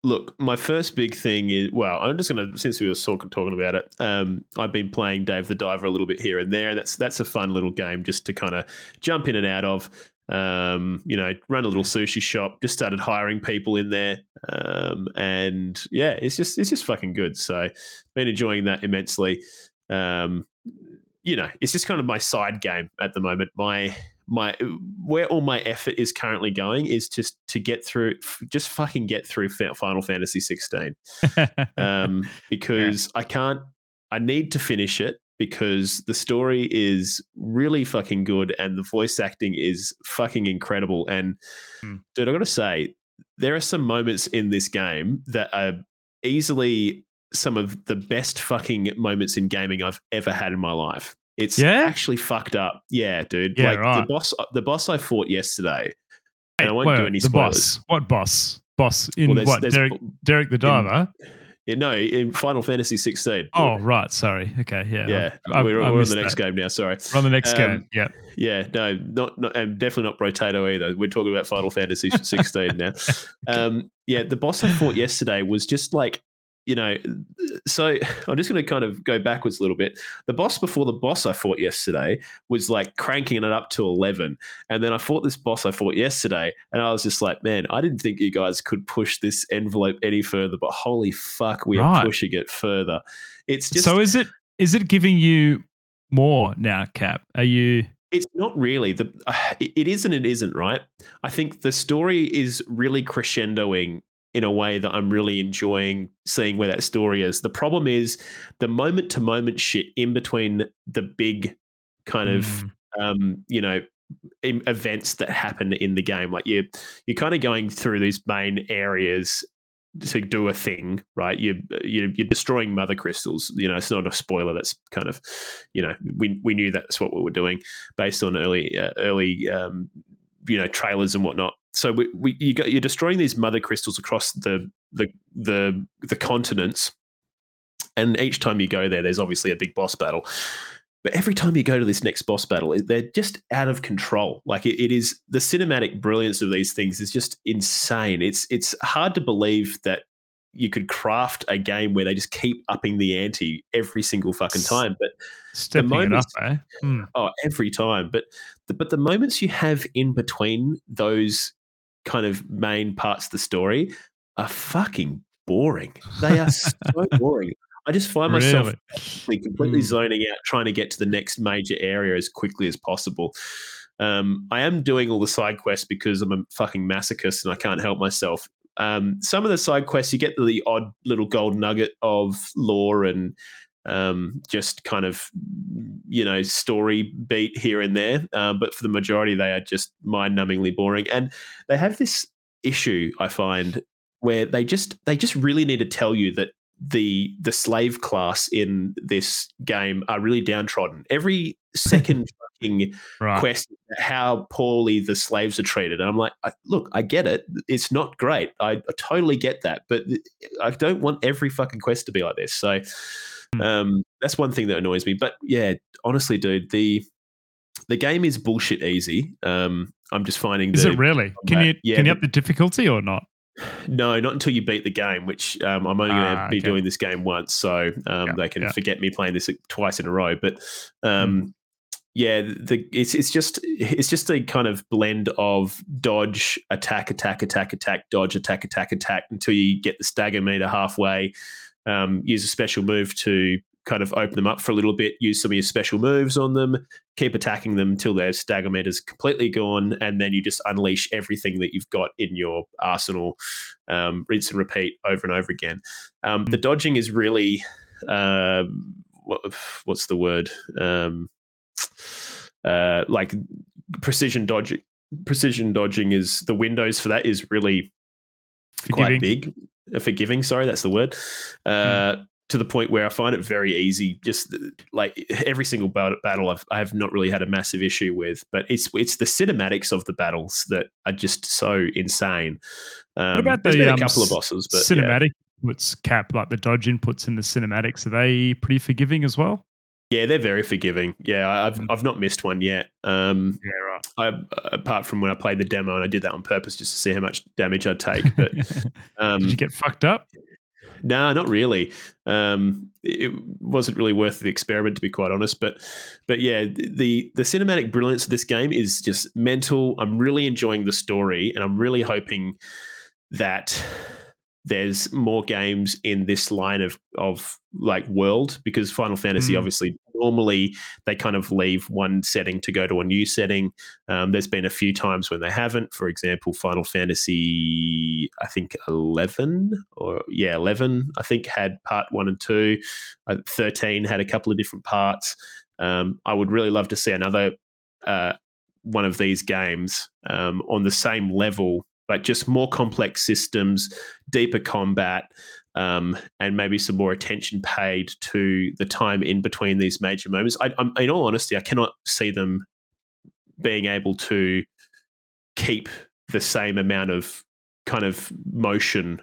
Look, my first big thing is well, I'm just gonna since we were talking talking about it. Um, I've been playing Dave the Diver a little bit here and there. That's that's a fun little game just to kind of jump in and out of. Um, you know, run a little sushi shop. Just started hiring people in there, um, and yeah, it's just it's just fucking good. So, been enjoying that immensely. Um, you know, it's just kind of my side game at the moment. My my where all my effort is currently going is just to get through just fucking get through Final Fantasy 16 um because I can't I need to finish it because the story is really fucking good and the voice acting is fucking incredible and Hmm. dude I got to say there are some moments in this game that are easily some of the best fucking moments in gaming I've ever had in my life. It's Yeah? actually fucked up. Yeah, dude. Yeah, like the boss the boss I fought yesterday. Hey, And I won't wait, do any the spoilers. boss. What boss? Boss in Well, there's- what? there's- Derek, Derek the Diver. Yeah, no, in Final Fantasy 16. Oh, right. Sorry. Okay. Yeah. yeah. I- we're, I we're on the next that. game now. Sorry. We're on the next Um, game. Yeah. Yeah, no, not, not and definitely not Brotato either. We're talking about Final Fantasy 16 now. Um, yeah, the boss I fought yesterday was just like, you know, so I'm just going to kind of go backwards a little bit. The boss before the boss I fought yesterday was like cranking it up to 11. And then I fought this boss I fought yesterday, and I was just like, man, I didn't think you guys could push this envelope any further, but holy fuck, we are pushing it further. It's just so is it is it giving you more now, Cap? Are you? It's not really the. Uh, it it is and it isn't, right? I think the story is really crescendoing in a way that I'm really enjoying seeing where that story is. The problem is the moment to moment shit in between the big kind of Mm, um, you know events that happen in the game. Like you're, you're kind of going through these main areas to do a thing, right? You, you you're destroying mother crystals. You know, it's not a spoiler. That's kind of, you know, we we knew that's what we were doing based on early uh, early um, you know trailers and whatnot. So we, we you got, you're destroying these mother crystals across the the the the continents, and each time you go there, there's obviously a big boss battle. But every time you go to this next boss battle, they're just out of control. Like it, it is the cinematic brilliance of these things is just insane. It's it's hard to believe that you could craft a game where they just keep upping the ante every single fucking time. But stepping it up, moments- eh? Hmm. Oh, every time. But the, but the moments you have in between those kind of main parts of the story are fucking boring. They are so boring. I just find myself Really? completely, completely Hmm. zoning out, trying to get to the next major area as quickly as possible. Um, I am doing all the side quests because I'm a fucking masochist and I can't help myself. Um, some of the side quests, you get the odd little gold nugget of lore and um, just kind of, you know, story beat here and there. Um, but for the majority, they are just mind numbingly boring. And they have this issue, I find, where they just they just really need to tell you that the the slave class in this game are really downtrodden. Every second fucking Right. quest how poorly the slaves are treated. And I'm like, I, look, I get it. It's not great. I, I totally get that, but I don't want every fucking quest to be like this. So Hmm. um, that's one thing that annoys me. But yeah, honestly, dude, the the game is bullshit easy. Um, I'm just finding Is the, it really? Can you yeah, can you up the difficulty or not? no, not until you beat the game, which um, I'm only going to Ah, be okay. doing this game once, so um, Yeah, they can yeah. forget me playing this twice in a row. But um, yeah, the it's it's just it's just a kind of blend of dodge, attack, attack, attack, attack, dodge, attack, attack, attack until you get the stagger meter halfway. Um, use a special move to kind of open them up for a little bit. Use some of your special moves on them. Keep attacking them until their stagger meter's completely gone, and then you just unleash everything that you've got in your arsenal. Um, rinse and repeat over and over again. Um, The dodging is really um, what, what's the word? Um, uh, like precision dodging. Precision dodging is the windows for that is really quite big. Forgiving, sorry, that's the word. Uh, To the point where I find it very easy. Just like every single battle, I've I have not really had a massive issue with. But it's it's the cinematics of the battles that are just so insane. Um, about there's the, um, couple of bosses, but yeah. cinematic inputs cap like the dodge inputs in the cinematics are they pretty forgiving as well Yeah, they're very forgiving. Yeah, I- I've. I've not missed one yet. Um, yeah right I, apart from when I played the demo, and I did that on purpose just to see how much damage I'd take. But um, did you get fucked up no, not really. Um, it wasn't really worth the experiment, to be quite honest. But but yeah, the the cinematic brilliance of this game is just mental. I'm really enjoying the story, and I'm really hoping that there's more games in this line of of like world because Final Fantasy Mm. obviously normally they kind of leave one setting to go to a new setting. Um, there's been a few times when they haven't. For example, Final Fantasy I think eleven or yeah eleven I think had part one and two. Uh, Thirteen had a couple of different parts. Um, I would really love to see another uh, one of these games um, on the same level like just more complex systems, deeper combat, um, and maybe some more attention paid to the time in between these major moments. I, in all honesty, I cannot see them being able to keep the same amount of kind of motion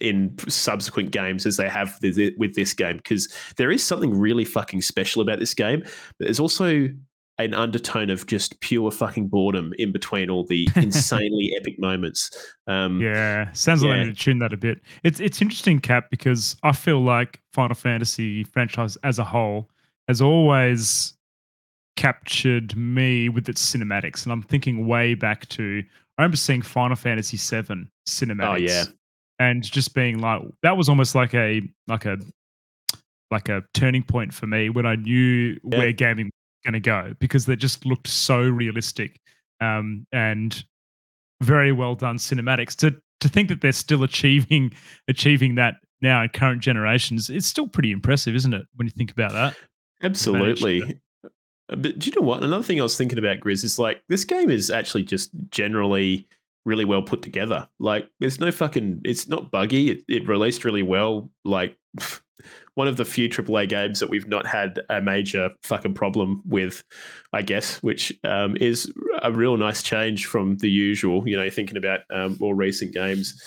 in subsequent games as they have with this game because there is something really fucking special about this game but there's also an undertone of just pure fucking boredom in between all the insanely epic moments. Um, yeah, sounds yeah. like I need to tune that a bit. It's it's interesting, Cap, because I feel like Final Fantasy franchise as a whole has always captured me with its cinematics, and I'm thinking way back to I remember seeing Final Fantasy VII cinematics. Oh yeah, and just being like that was almost like a like a like a turning point for me when I knew yeah. where gaming going to go because they just looked so realistic um, and very well done cinematics. To to think that they're still achieving achieving that now in current generations, it's still pretty impressive, isn't it? When you think about that. Absolutely. Uh, but do you know what? Another thing I was thinking about, Grizz, is like this game is actually just generally really well put together. Like, there's no fucking, it's not buggy. It, it released really well. Like, one of the few AAA games that we've not had a major fucking problem with, I guess, which um, is a real nice change from the usual. You know, thinking about um, more recent games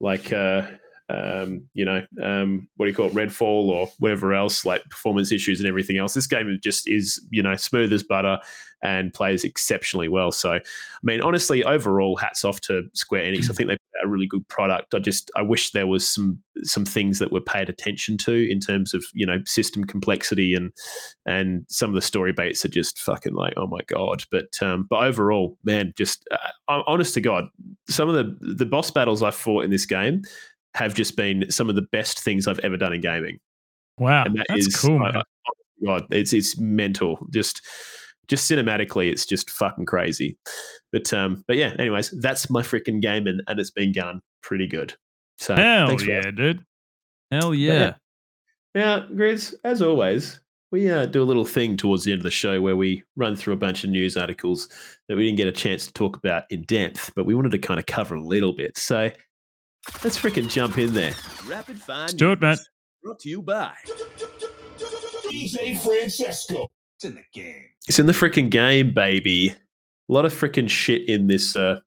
like. Uh, um, you know, um, what do you call it, Redfall or whatever else, like performance issues and everything else. This game just is, you know, smooth as butter and plays exceptionally well. So, I mean, honestly, overall, hats off to Square Enix. I think they a really good product. I just I wish there was some some things that were paid attention to in terms of you know system complexity and and some of the story baits are just fucking like oh my god. But um, but overall, man, just uh, honest to God, some of the the boss battles I fought in this game have just been some of the best things I've ever done in gaming. Wow, and that that's is, cool. Man. God, it's it's mental. Just just cinematically, it's just fucking crazy. But um, but yeah. Anyways, that's my freaking game, and, and it's been going pretty good. So hell yeah, dude. Hell yeah. yeah. Now, Grizz, as always, we uh, do a little thing towards the end of the show where we run through a bunch of news articles that we didn't get a chance to talk about in depth, but we wanted to kind of cover a little bit. So let's freaking jump in there. Rapid fire. Let's do it, man. Brought to you by DJ Francesco. It's in the game. It's in the freaking game, baby. A lot of freaking shit in this uh,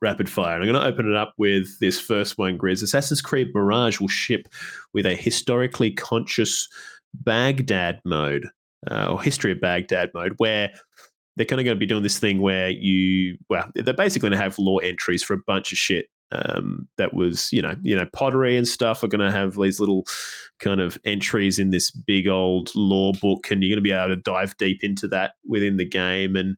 rapid fire. And I'm going to open it up with this first one, Grizz. Assassin's Creed Mirage will ship with a historically conscious Baghdad mode, uh, or history of Baghdad mode, where they're kind of going to be doing this thing where you, well, they're basically going to have law entries for a bunch of shit um, that was you know you know pottery and stuff are going to have these little kind of entries in this big old lore book and you're going to be able to dive deep into that within the game and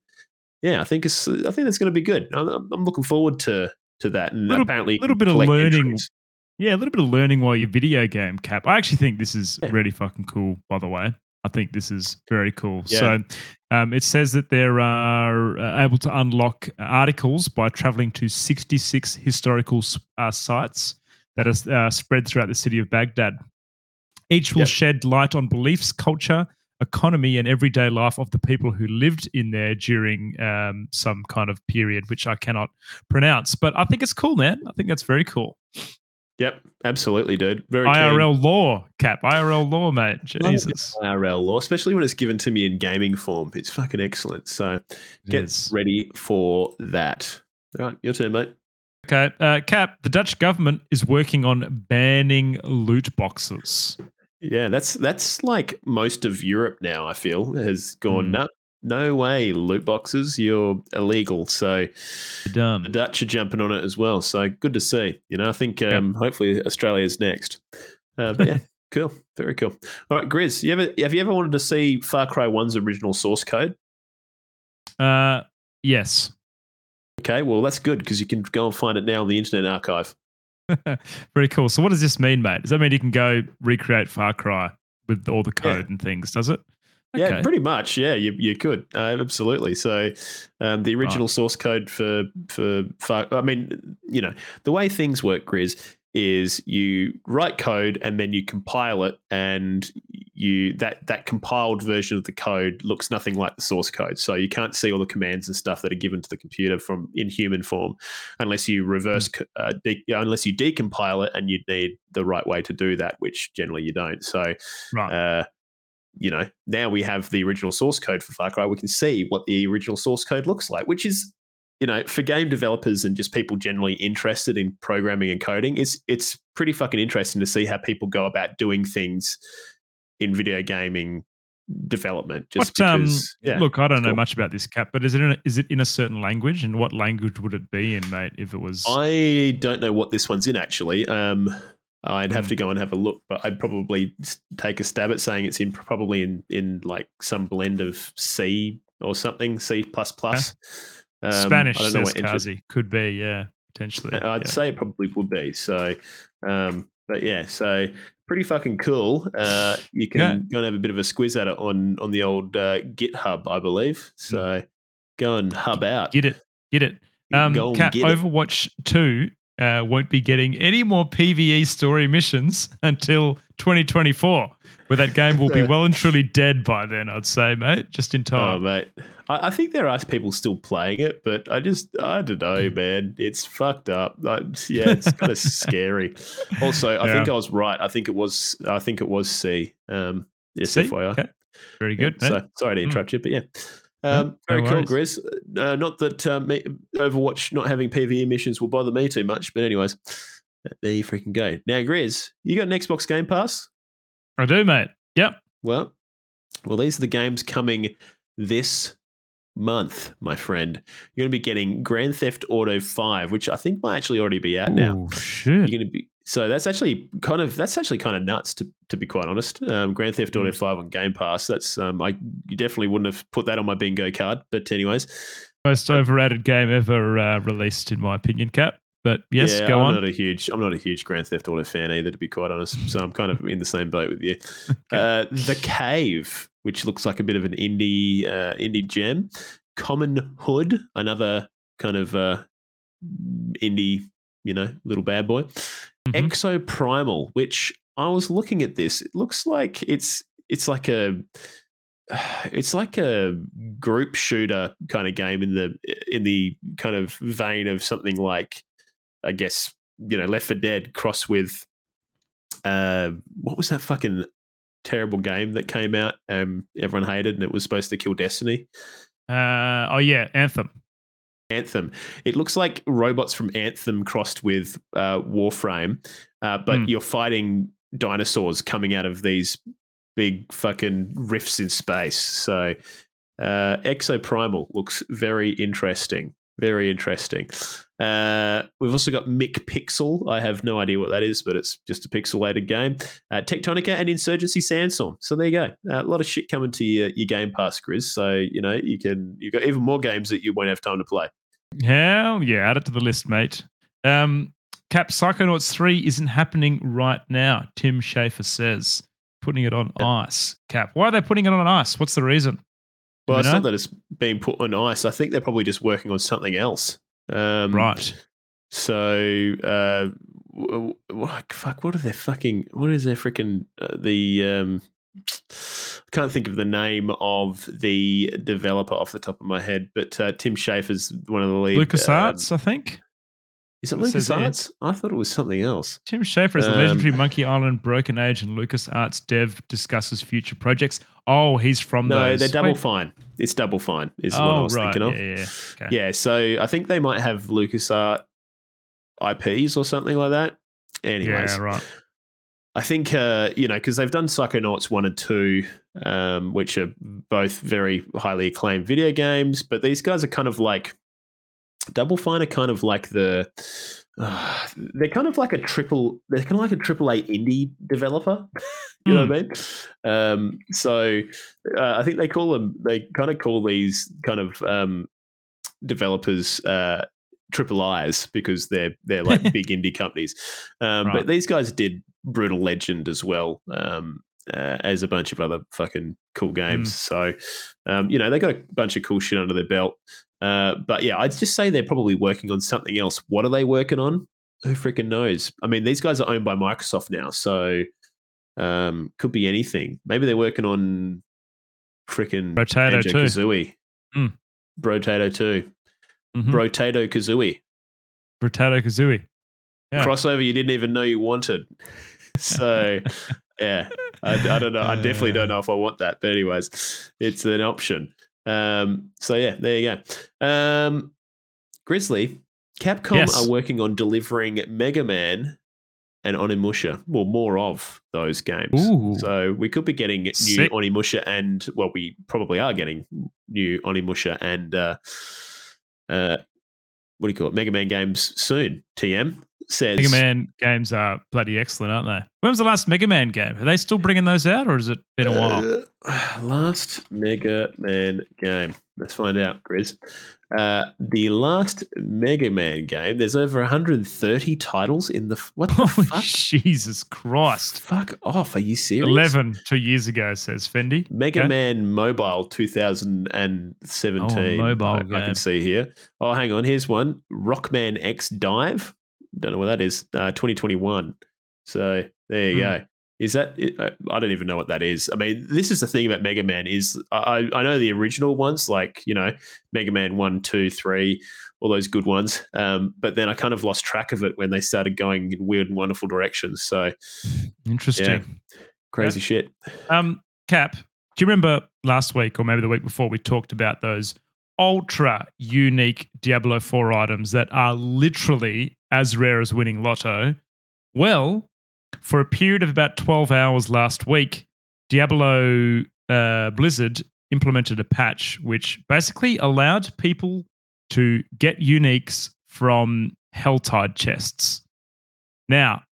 yeah i think it's i think it's going to be good i'm, I'm looking forward to to that and little, apparently a little bit of learning entries. yeah a little bit of learning while you're video game cap i actually think this is yeah. really fucking cool by the way I think this is very cool. Yeah. So um, it says that they're uh, able to unlock articles by traveling to 66 historical uh, sites that are uh, spread throughout the city of Baghdad. Each will yep. shed light on beliefs, culture, economy, and everyday life of the people who lived in there during um, some kind of period, which I cannot pronounce. But I think it's cool, man. I think that's very cool. Yep, absolutely, dude. Very IRL keen. law, Cap. IRL law, mate. Jesus. IRL law, especially when it's given to me in gaming form. It's fucking excellent. So get ready for that. All right, your turn, mate. Okay, uh, Cap. The Dutch government is working on banning loot boxes. Yeah, that's that's like most of Europe now. I feel has gone mm no way, loot boxes, you're illegal. So Dumb. the Dutch are jumping on it as well. So good to see. You know, I think um, hopefully Australia is next. Uh, but yeah, cool, very cool. All right, Grizz, you ever have you ever wanted to see Far Cry One's original source code? Uh, yes. Okay, well that's good because you can go and find it now in the Internet Archive. very cool. So what does this mean, mate? Does that mean you can go recreate Far Cry with all the code yeah. and things? Does it? Okay. Yeah, pretty much. Yeah, you, you could uh, absolutely. So, um, the original right. source code for for I mean, you know, the way things work, Grizz, is you write code and then you compile it and you that that compiled version of the code looks nothing like the source code so you can't see all the commands and stuff that are given to the computer from in human form unless you reverse co- uh, de- unless you decompile it and you need the right way to do that which generally you don't so Right. uh, you know, now we have the original source code for Far Cry. We can see what the original source code looks like, which is, you know, for game developers and just people generally interested in programming and coding, it's it's pretty fucking interesting to see how people go about doing things in video gaming development. Just What, um, yeah, Look, I don't know cool. much about this cap, but is it in a, is it in a certain language, and what language would it be in, mate? If it was, I don't know what this one's in actually. Um, I'd have to go and have a look, but I'd probably take a stab at saying it's in probably in in like some blend of C or something, C plus plus. Um, Spanish I don't know says Kazi could be, yeah, potentially. I'd yeah. say it probably would be. So, um, but yeah, so pretty fucking cool. Uh, you can Yeah. go and have a bit of a squiz at it on on the old uh, GitHub, I believe. So go and hub out. Get it, get it. Um, Cat, get it. Overwatch Two uh, won't be getting any more PVE story missions until 2024, where that game will be well and truly dead by then. I'd say, mate, just in time. Oh, time. mate. I, I think there are people still playing it, but I just, I don't know, man. It's fucked up. Like, yeah, it's kind of scary. Also, I think I was right. I think it was, I think it was C. Um, yes, See? FYI. Okay. Very good. mate. so sorry to Mm. interrupt you, but yeah. No, Um, very no cool, worries. Grizz. Uh, not that um, me, Overwatch not having PvE missions will bother me too much, but anyways, there you freaking go. Now, Grizz, you got an Xbox Game Pass? I do, mate. Yep. Well, well, these are the games coming this month, my friend. You're going to be getting Grand Theft Auto 5, which I think might actually already be out now. Oh shit. You're going to be so that's actually kind of that's actually kind of nuts to to be quite honest. Um, Grand Theft. Auto 5 on Game Pass. That's um, I definitely wouldn't have put that on my bingo card, but anyways, Most overrated game ever uh, released, in my opinion, Cap. But yes, yeah, go I'm on. not a huge I'm not a huge Grand Theft Auto fan either, to be quite honest. So I'm kind of in the same boat with you. Uh, the Cave, which looks like a bit of an indie uh, indie gem. Common'hood, another kind of uh, indie, you know, little bad boy. Mhm. Exoprimal, which I was looking at this. It looks like it's it's like a it's like a group shooter kind of game in the in the kind of vein of something like I guess you know Left 4 Dead crossed with uh what was that fucking terrible game that came out um everyone hated and it was supposed to kill Destiny Uh, oh yeah, Anthem. Anthem. It looks like robots from Anthem crossed with uh, Warframe, uh, but Hmm. you're fighting dinosaurs coming out of these big fucking rifts in space. So, uh, Exoprimal looks very interesting. Very interesting. Uh, we've also got Mick Pixel. I have no idea what that is, but it's just a pixelated game. Uh, Techtonica and Insurgency Sandstorm. So there you go. Uh, a lot of shit coming to your, your Game Pass, Grizz. So you know you can you've got even more games that you won't have time to play. Hell yeah, add it to the list, mate. Um, Cap Psychonauts 3 isn't happening right now, Tim Schafer says. Putting it on ice. Cap, why are they putting it on ice? What's the reason? Well, you it's know? not that it's being put on ice. I think they're probably just working on something else. Um, Right. So, uh, w- w- fuck, what are they fucking? What is their freaking uh, the? Um, I can't think of the name of the developer off the top of my head, but uh, Tim Schafer's one of the lead. Lucas um, Arts, I think. Is it it says Lucas. Arts? I thought it was something else. Tim Schafer is the Um, legendary Monkey Island, Broken Age, and Lucas Arts dev discusses future projects. Oh, he's from those. No, those. they're double Wait. fine. It's double fine. Is what I Oh, was right. thinking of. Yeah, yeah. Okay. Yeah, so I think they might have LucasArt IPs or something like that. Anyways, yeah, right. I think uh, you know because they've done Psychonauts one and two, um, which are both very highly acclaimed video games. But these guys are kind of like Double Fine are kind of like the uh, they're kind of like a triple they're kind of like a triple A indie developer. you know what I mean? Um, so uh, I think they call them they kind of call these kind of um, developers uh, triple I's because they're they're like big indie companies. Um, Right. But these guys did Brutal Legend as well. Um, uh, as a bunch of other fucking cool games. So, um, you know, they got a bunch of cool shit under their belt. Uh, but yeah, I'd just say they're probably working on something else. What are they working on? who freaking knows? I mean, these guys are owned by Microsoft now, so um, could be anything. Maybe they're working on freaking Brotato Banjo. Kazooie, Mm. Brotato too, Mhm. Brotato Kazooie Kazooie. Yeah. crossover you didn't even know you wanted. So yeah, I, I don't know. I definitely don't know if I want that, but anyways, it's an option. Um, so yeah, there you go. Um, Grizzly, Capcom Yes. are working on delivering Mega Man and Onimusha, well, more of those games. Ooh. So we could be getting new Sick. Onimusha and well, we probably are getting new Onimusha and uh, uh, what do you call it? Mega Man games soon. TM says Mega Man games are bloody excellent, aren't they? When was the last Mega Man game? Are they still bringing those out, or has it been a while? Uh, last Mega Man game. Let's find out, Grizz. Uh, the last Mega Man game. There's over 130 titles in the. What the Oh, fuck? Jesus Christ! Fuck off! Are you serious? Eleven two years ago, says Fendi. Mega Okay. Man Mobile 2017. Oh, mobile I, I can see here. Oh, hang on. Here's one. Rockman X Dive. Don't know what that is. Uh, 2021. So there you Hmm. go. Is that? I don't even know what that is. I mean, this is the thing about Mega Man is I, I know the original ones like you know Mega Man one, two, three, all those good ones. Um, but then I kind of lost track of it when they started going in weird and wonderful directions. So Interesting. crazy shit. Um, Cap, do you remember last week or maybe the week before we talked about those ultra unique Diablo 4 items that are literally as rare as winning Lotto? Well, for a period of about 12 hours last week, Diablo uh, Blizzard implemented a patch which basically allowed people to get uniques from Helltide chests. Now,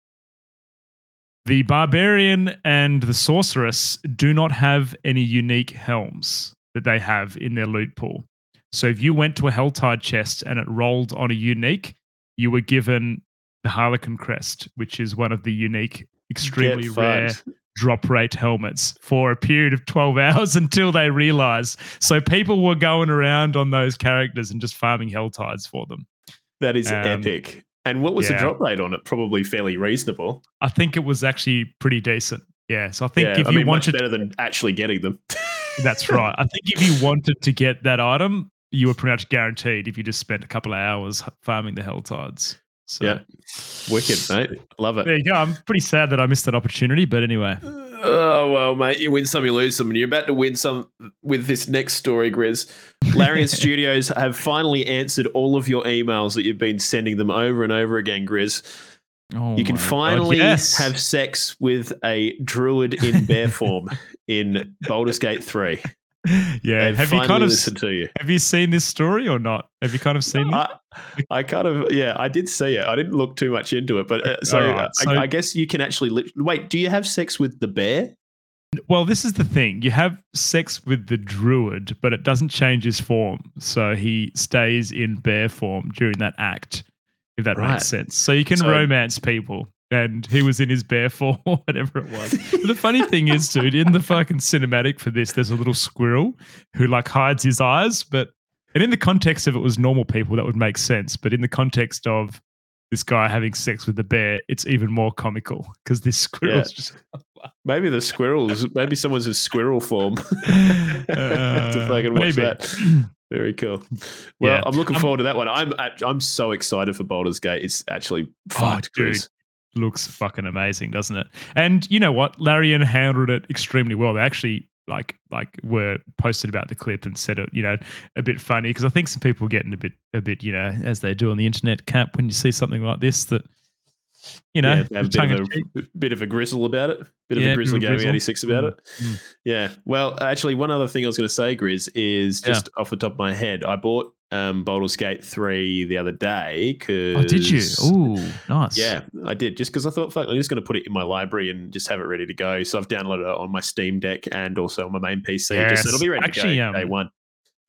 the barbarian and the sorceress do not have any unique helms that they have in their loot pool. So if you went to a Helltide chest and it rolled on a unique, you were given the Harlequin crest, which is one of the unique, extremely rare drop rate helmets for a period of 12 hours until they realize. So people were going around on those characters and just farming Helltides for them. That is Um, epic. And what was the drop rate on it? Probably fairly reasonable. I think it was actually pretty decent. Yeah. So I think yeah, if I you mean, much wanted better than actually getting them. That's right. I think if you wanted to get that item, you were pretty much guaranteed if you just spent a couple of hours farming the Helltides. So Yeah. Wicked, mate. Love it. there you go. I'm pretty sad that I missed that opportunity, but anyway. Oh well, mate, you win some, you lose some, and you're about to win some with this next story, Grizz. Larian Studios have finally answered all of your emails that you've been sending them over and over again, Grizz. Oh you can my God, finally yes. have sex with a druid in bear form in Baldur's Gate 3. Yeah. They've you kind of listened to you? have you seen this story or not? Have you kind of seen it? I, I kind of yeah, I did see it. I didn't look too much into it, but uh, so, uh, so- I, I guess you can actually li- wait. Do you have sex with the bear? Well, this is the thing. You have sex with the druid, but it doesn't change his form. So he stays in bear form during that act, if that Right. makes sense. So you can So- romance people. And he was in his bear form or whatever it was. But the funny thing is, dude, in the fucking cinematic for this, there's a little squirrel who like hides his eyes. But and in the context of it was normal people, that would make sense. But in the context of this guy having sex with the bear, it's even more comical because this squirrel's just Maybe the squirrels. Maybe someone's in squirrel form. to fucking watch maybe. that. Very cool. Well, Yeah. I'm looking Um, forward to that one. I'm I'm so excited for Baldur's Gate. It's actually Oh, fucked, dude. Chris. Looks fucking amazing, doesn't it? And you know what? Larian handled it extremely well. They actually like like were posted about the clip and said it, you know, a bit funny because I think some people are getting a bit a bit, you know, as they do on the internet cap when you see something like this that you know, yeah, have a bit of a bit of a grizzle about it. Bit of Yeah, a bit grizzly of a gaming grizzle. 86 about Mm, it. mm. Yeah. Well, actually, one other thing I was going to say, Grizz, is Yeah. just off the top of my head. I bought um, Baldur's Gate 3 the other day because. Oh, did you? Oh, nice. Yeah, I did. Just because I thought, fuck, I'm just going to put it in my library and just have it ready to go. So I've downloaded it on my Steam Deck and also on my main PC. Just so Yes. it'll be ready Actually, to go day um, one.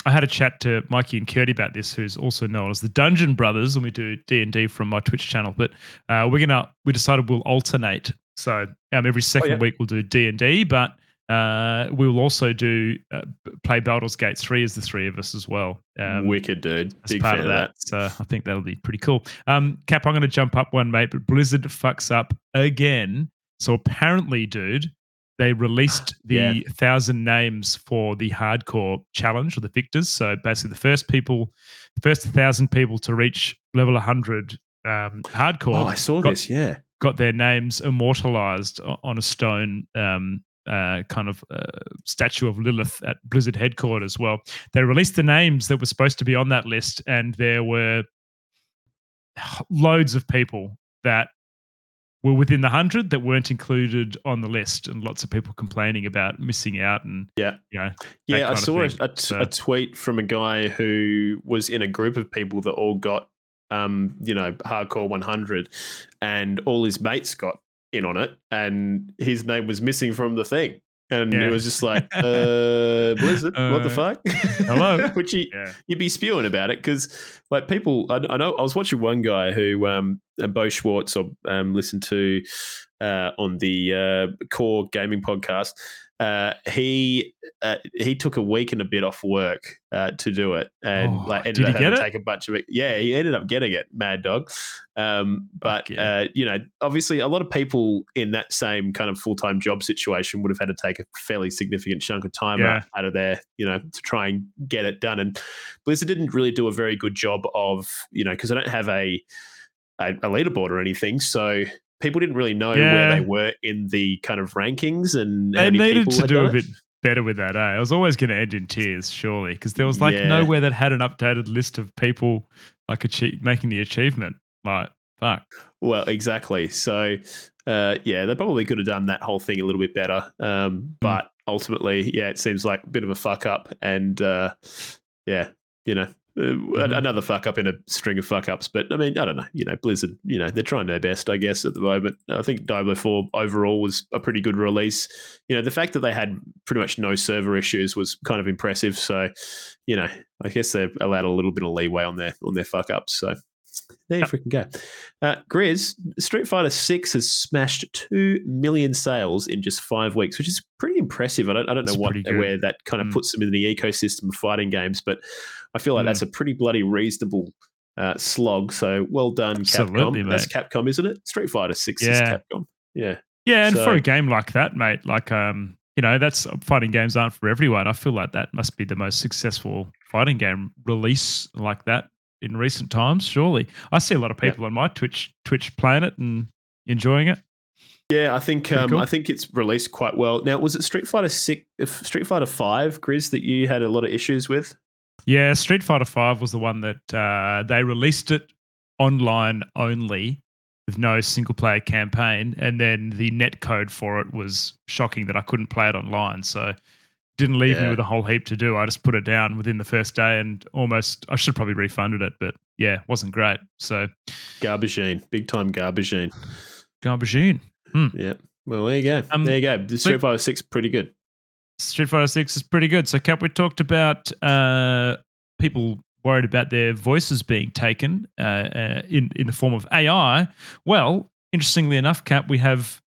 I had a chat to Mikey and Curdy about this, who's also known as the Dungeon Brothers, and we do D and D from my Twitch channel. But uh, we're gonna we decided we'll alternate. So um, every second yeah. week we'll do D and D, but uh, we will also do uh, play Baldur's Gate 3 as the three of us as well. Um, Wicked, dude. as Big part fan of that. So I think that'll be pretty cool. Um, Cap, I'm going to jump up one, mate, but Blizzard fucks up again. So apparently, dude, they released the Yeah. thousand names for the hardcore challenge or the victors. So basically, the first people, the first thousand people to reach level 100 um, hardcore Oh, I saw got- this. Yeah. got their names immortalized on a stone um, uh, kind of uh, statue of Lilith at Blizzard headquarters. Well, they released the names that were supposed to be on that list, and there were loads of people that were within the hundred that weren't included on the list, and lots of people complaining about missing out. And Yeah. you know, Yeah, I saw a, a, t- So- a tweet from a guy who was in a group of people that all got, um, you know, hardcore 100, and all his mates got in on it, and his name was missing from the thing. And Yeah. it was just like, uh, Blizzard, what the Uh, fuck? hello? Which you, yeah, you'd be spewing about it because, like, people. I, I know I was watching one guy who, um, uh, Bo Schwartz, or um, listened to uh, on the uh, Core Gaming podcast. Uh, he uh, he took a week and a bit off work uh, to do it, and Oh, like ended did up having get to it? take a bunch of it. Yeah, he ended up getting it, mad dog. Um, but yeah. uh, you know, obviously, a lot of people in that same kind of full time job situation would have had to take a fairly significant chunk of time Yeah. out, of there, you know, to try and get it done. And Blizzard didn't really do a very good job of, you know, because I don't have a, a a leaderboard or anything, so people didn't really know where they were in the kind of rankings and they needed to do a it. bit better with that. Eh? I was always going to end in tears, surely, because there was like Yeah. nowhere that had an updated list of people like achieve, making the achievement. Like, fuck. Well, exactly. So, uh, yeah, they probably could have done that whole thing a little bit better. Hmm. Um, but ultimately, yeah, it seems like a bit of a fuck up. And uh, yeah, you know, uh, Mhm. another fuck up in a string of fuck ups. But I mean, I don't know. You know, Blizzard, you know, they're trying their best, I guess, at the moment. I think Diablo 4 overall was a pretty good release. You know, the fact that they had pretty much no server issues was kind of impressive. So, you know, I guess they've allowed a little bit of leeway on their on their fuck ups. So there you Yep. freaking go. Uh, Grizz, Street Fighter Six has smashed two million sales in just five weeks, which is pretty impressive. I don't, I don't know what where that kind of Mm. puts them in the ecosystem of fighting games, but I feel like Mm. that's a pretty bloody reasonable uh, slog. So well done, Absolutely, Capcom. That's. Capcom, isn't it? Street Fighter Six is Capcom. Yeah, Yeah, and for a game like that, mate, like um, you know, that's fighting games aren't for everyone. I feel like that must be the most successful fighting game release like that in recent times. Surely, I see a lot of Yeah. people on my Twitch Twitch playing it and enjoying it. yeah. I think um, cool. I think it's released quite well. Now, was it Street Fighter Six, Street Fighter Five, Grizz, that you had a lot of issues with? Yeah, Street Fighter Five was the one that uh, they released it online only with no single player campaign, and then the net code for it was shocking that I couldn't play it online. So didn't leave me with a whole heap to do. I just put it down within the first day, and almost I should probably refunded it, but yeah, wasn't great. So Garbagine, big time garbagine. garbagine. Yeah. Well, there you go. Um, there you go. The Street Fighter Six, pretty good. Street Fighter Six is pretty good. So, Cap, we talked about uh, people worried about their voices being taken uh, uh, in in the form of AI. Well, interestingly enough, Cap, we have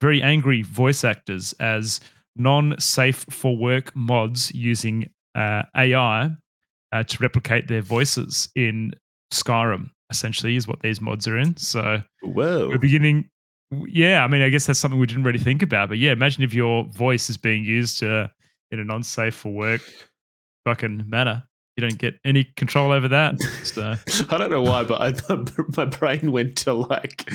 very angry voice actors as non-safe for work mods using uh, AI uh, to replicate their voices in Skyrim. Essentially, is what these mods are in. So Whoa. we're beginning. Yeah, I mean, I guess that's something we didn't really think about. But yeah, imagine if your voice is being used uh, in an unsafe for work fucking manner. You don't get any control over that. So I don't know why, but I, my brain went to like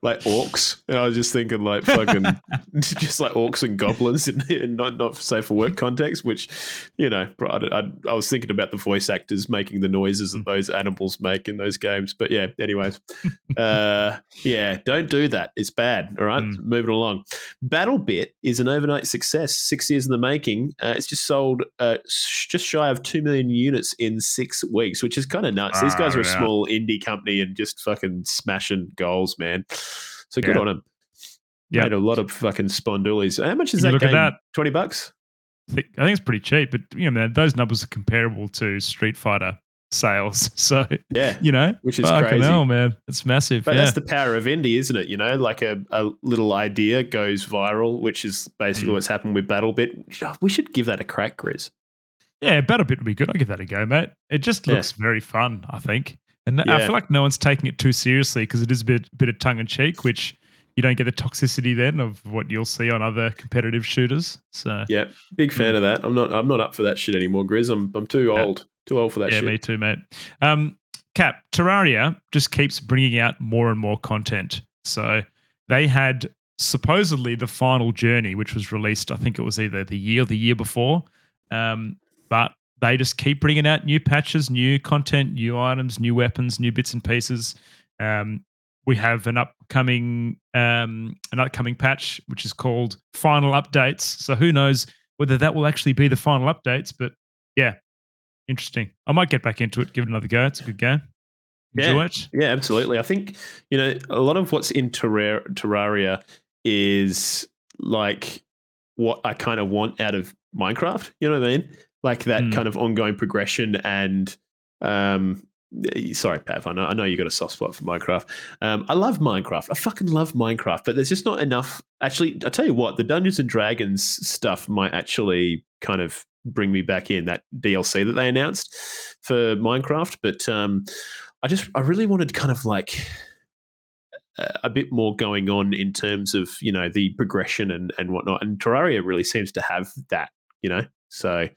like orcs, and I was just thinking like fucking just like orcs and goblins in, in not not safe for work context. Which you know, I, I, I was thinking about the voice actors making the noises that those animals make in those games. But yeah, anyways, uh, yeah, don't do that. It's bad. All right, Mm. moving along. BattleBit is an overnight success. Six years in the making. Uh, it's just sold uh, just shy of two million units in six weeks, which is kind of nuts. These guys Oh, are a yeah. small indie company and just fucking smashing goals, man. So good Yeah. on them. Yeah. Made a lot of fucking spondoolies. How much is that look at that. Twenty bucks. I think, I think it's pretty cheap. But you know, man, those numbers are comparable to Street Fighter sales. So Yeah, you know, which is crazy. hell, man, it's massive. But yeah. that's the power of indie, isn't it? You know, like a, a little idea goes viral, which is basically Mm. what's happened with BattleBit. We should give that a crack, Grizz. Yeah, BattleBit would be good. I'll give that a go, mate. It just Yeah. looks very fun, I think. And I feel like no one's taking it too seriously because it is a bit, bit of tongue in cheek, which you don't get the toxicity then of what you'll see on other competitive shooters. So, Yeah, big fan of that. I'm not. I'm not up for that shit anymore, Grizz. I'm. I'm too Yeah. old. Too old for that yeah, shit. me too, mate. Um, Cap, Terraria just keeps bringing out more and more content. So they had supposedly the final journey, which was released, I think it was either the year or the year before. Um, but they just keep bringing out new patches, new content, new items, new weapons, new bits and pieces. Um, we have an upcoming um, an upcoming patch which is called Final Updates. So who knows whether that will actually be the final updates? But yeah, interesting. I might get back into it, give it another go. It's a good game. Enjoy Yeah. it. Yeah, absolutely. I think you know a lot of what's in Terrar- Terraria is like what I kind of want out of Minecraft. You know what I mean? Like that Mm. kind of ongoing progression and um. Sorry, Pav. I know, I know you got a soft spot for Minecraft. Um, I love Minecraft. I fucking love Minecraft, but there's just not enough. Actually, I tell you what, the Dungeons and Dragons stuff might actually kind of bring me back in that DLC that they announced for Minecraft. But um, I just I really wanted kind of like a, a bit more going on in terms of you know the progression and and whatnot. And Terraria really seems to have that, you know. So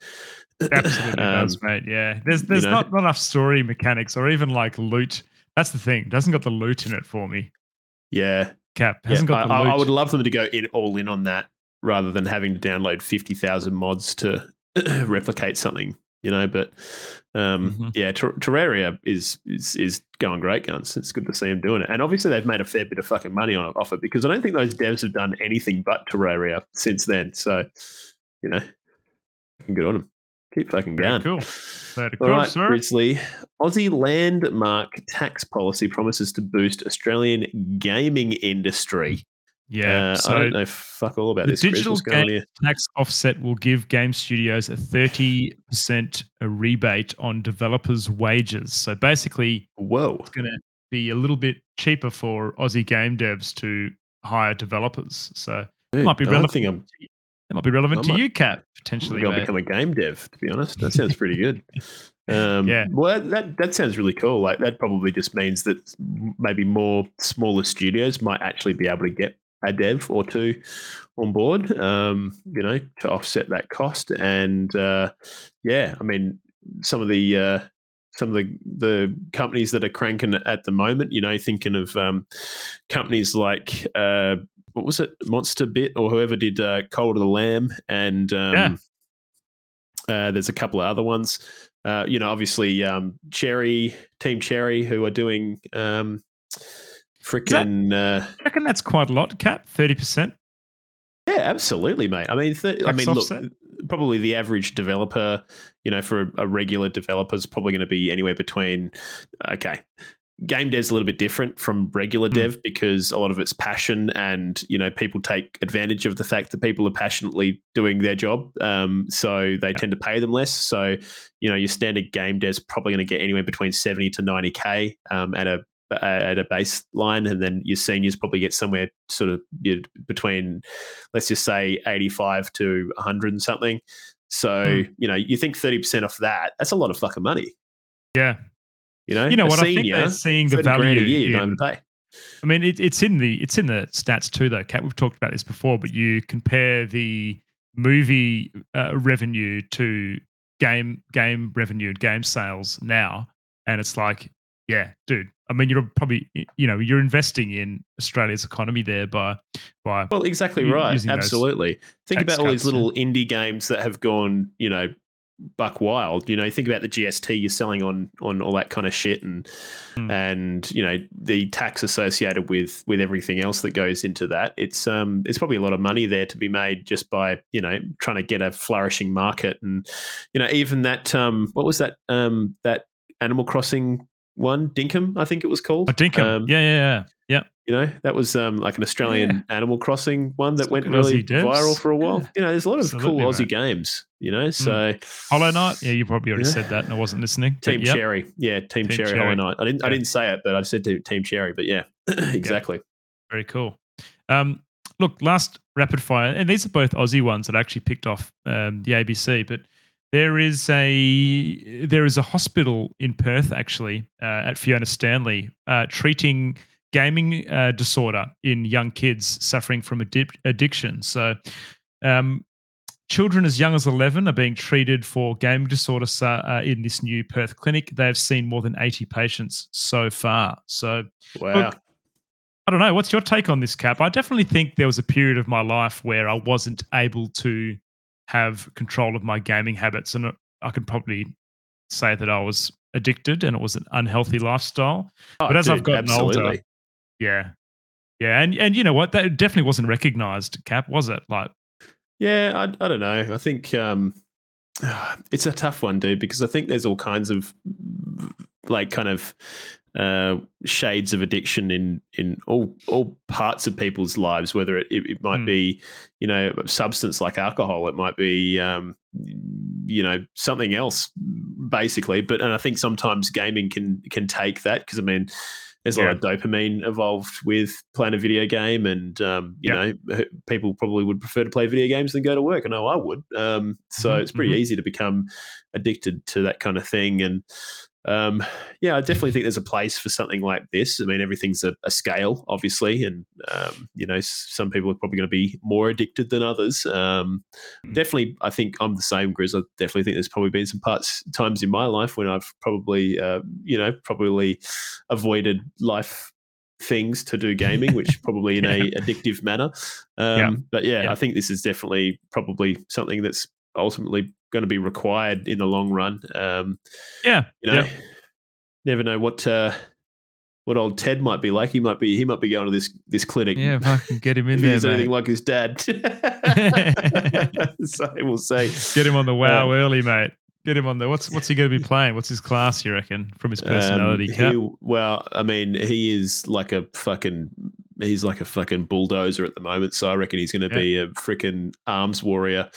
Absolutely um, does, mate. Yeah. There's there's know. not, not enough story mechanics or even like loot. That's the thing. It hasn't got the loot in it for me. yeah, Cap yeah. hasn't got I, I- would love them to go in all in on that rather than having to download fifty thousand mods to replicate something. You know, but um, Mhm. yeah, Ter- Terraria is, is is going great guns. It's good to see them doing it, and obviously they've made a fair bit of fucking money on off it because I don't think those devs have done anything but Terraria since then. So, you know, good on him. Keep fucking Very going. cool. Very All cool, right, sir. Grizzly. Aussie landmark tax policy promises to boost Australian gaming industry. Yeah. Uh, so I don't know fuck all about the this. Digital What's going on game- tax offset will give game studios a 30% a rebate on developers' wages. So basically, Whoa. it's going to be a little bit cheaper for Aussie game devs to hire developers. So Dude, might be I relevant. think I'm It might be relevant I to might- you, Cap, potentially. to become a game dev, to be honest. That sounds pretty good. Um, Yeah. Well, that that sounds really cool. Like that probably just means that maybe more smaller studios might actually be able to get a dev or two on board. Um, you know, to offset that cost. And uh, yeah, I mean, some of the uh, some of the the companies that are cranking at the moment. You know, thinking of um, companies like. Uh, what was it, Monster Bit or whoever did uh, Cult of the Lamb, and um, Yeah. uh, there's a couple of other ones. Uh, you know, obviously um, Cherry, Team Cherry, who are doing um, freaking. Uh, I reckon that's quite a lot, Cap. 30%. yeah, absolutely, mate. I mean, th- I mean, offset? look, probably the average developer, you know, for a, a regular developer is probably going to be anywhere between. Okay, game dev's a little bit different from regular Hmm. dev because a lot of it's passion, and you know, people take advantage of the fact that people are passionately doing their job, um, so they tend to pay them less. So, you know, your standard game dev's probably going to get anywhere between seventy to ninety k um, at a at a baseline, and then your seniors probably get somewhere sort of between, let's just say, eighty-five to hundred and something. So Hmm. you know, you think thirty percent off that? That's a lot of fucking money. Yeah. You know, You know what? I think they're seeing the 30 grand value. a year. In- pay. I mean, it, it's in the it's in the stats too, though. Cap, we've talked about this before, but you compare the movie uh, revenue to game game revenue and game sales now, and it's like, yeah, dude. I mean, you're probably you know you're investing in Australia's economy there by by Well, exactly right. Absolutely. Think about all these little indie games that have gone, you know, buck wild. You know, think about the GST you're selling on on all that kind of shit, and Hmm. and you know the tax associated with with everything else that goes into that. It's um it's probably a lot of money there to be made just by you know trying to get a flourishing market, and you know even that um what was that um that Animal Crossing one, Dinkum, I think it was called. Oh, Dinkum. Um, yeah, yeah, yeah. Yeah. You know, that was um, like an Australian Animal Crossing one that went really viral for a while. Yeah. You know, there's a lot of Absolutely, cool Aussie games. You know, so Hollow Knight. Yeah, you probably already Yeah. said that and I wasn't listening. Team yep. Cherry, yeah, Team, Team Cherry, Cherry. Hollow Knight. I didn't, I didn't say it, but I said Team Team Cherry. But yeah, exactly. Very cool. Um, look, last rapid fire, and these are both Aussie ones that I actually picked off um, the ABC. But there is a there is a hospital in Perth actually uh, at Fiona Stanley uh, treating gaming uh, disorder in young kids suffering from addi- addiction. So. Um, Children as young as 11 are being treated for gaming disorder so- uh, in this new Perth clinic. They have seen more than 80 patients so far. So, Wow. Look, I don't know. What's your take on this, Cap? I definitely think there was a period of my life where I wasn't able to have control of my gaming habits. And I could probably say that I was addicted and it was an unhealthy lifestyle. Oh, but as I've dude, gotten older- Yeah. Yeah. And, and you know what? That definitely wasn't recognized, Cap, was it? Like, Yeah, I, I don't know. I think um, it's a tough one, dude, because I think there's all kinds of like kind of uh, shades of addiction in in all all parts of people's lives. Whether it, it, it might Hmm. be you know a substance like alcohol, it might be um, you know something else, basically. But and I think sometimes gaming can can take that because I mean. There's a lot of dopamine involved with playing a video game, and um, you know, people probably would prefer to play video games than go to work. I know I would. Um, so Mhm, it's pretty mhm. easy to become addicted to that kind of thing. And um, yeah, I definitely think there's a place for something like this. I mean, everything's a, a scale, obviously, and um, you know, some people are probably going to be more addicted than others. Um, Mm. definitely, I think I'm the same, Grizz. I definitely think there's probably been some parts times in my life when I've probably, uh, you know, probably avoided life things to do gaming, which probably in a addictive manner. Um, Yeah. But yeah, Yeah. I think this is definitely probably something that's ultimately going to be required in the long run. Um, yeah. you know, yeah. never know what uh, what old Ted might be like. He might be he might be going to this this clinic. Yeah, if I can get him in if there, he's anything like his dad. so we'll see. Get him on the wow Um, early, mate. Get him on the what's what's he going to be playing? What's his class? You reckon from his personality? Um, he, well, I mean, he is like a fucking. He's like a fucking bulldozer at the moment. So I reckon he's going to Yeah. be a freaking arms warrior.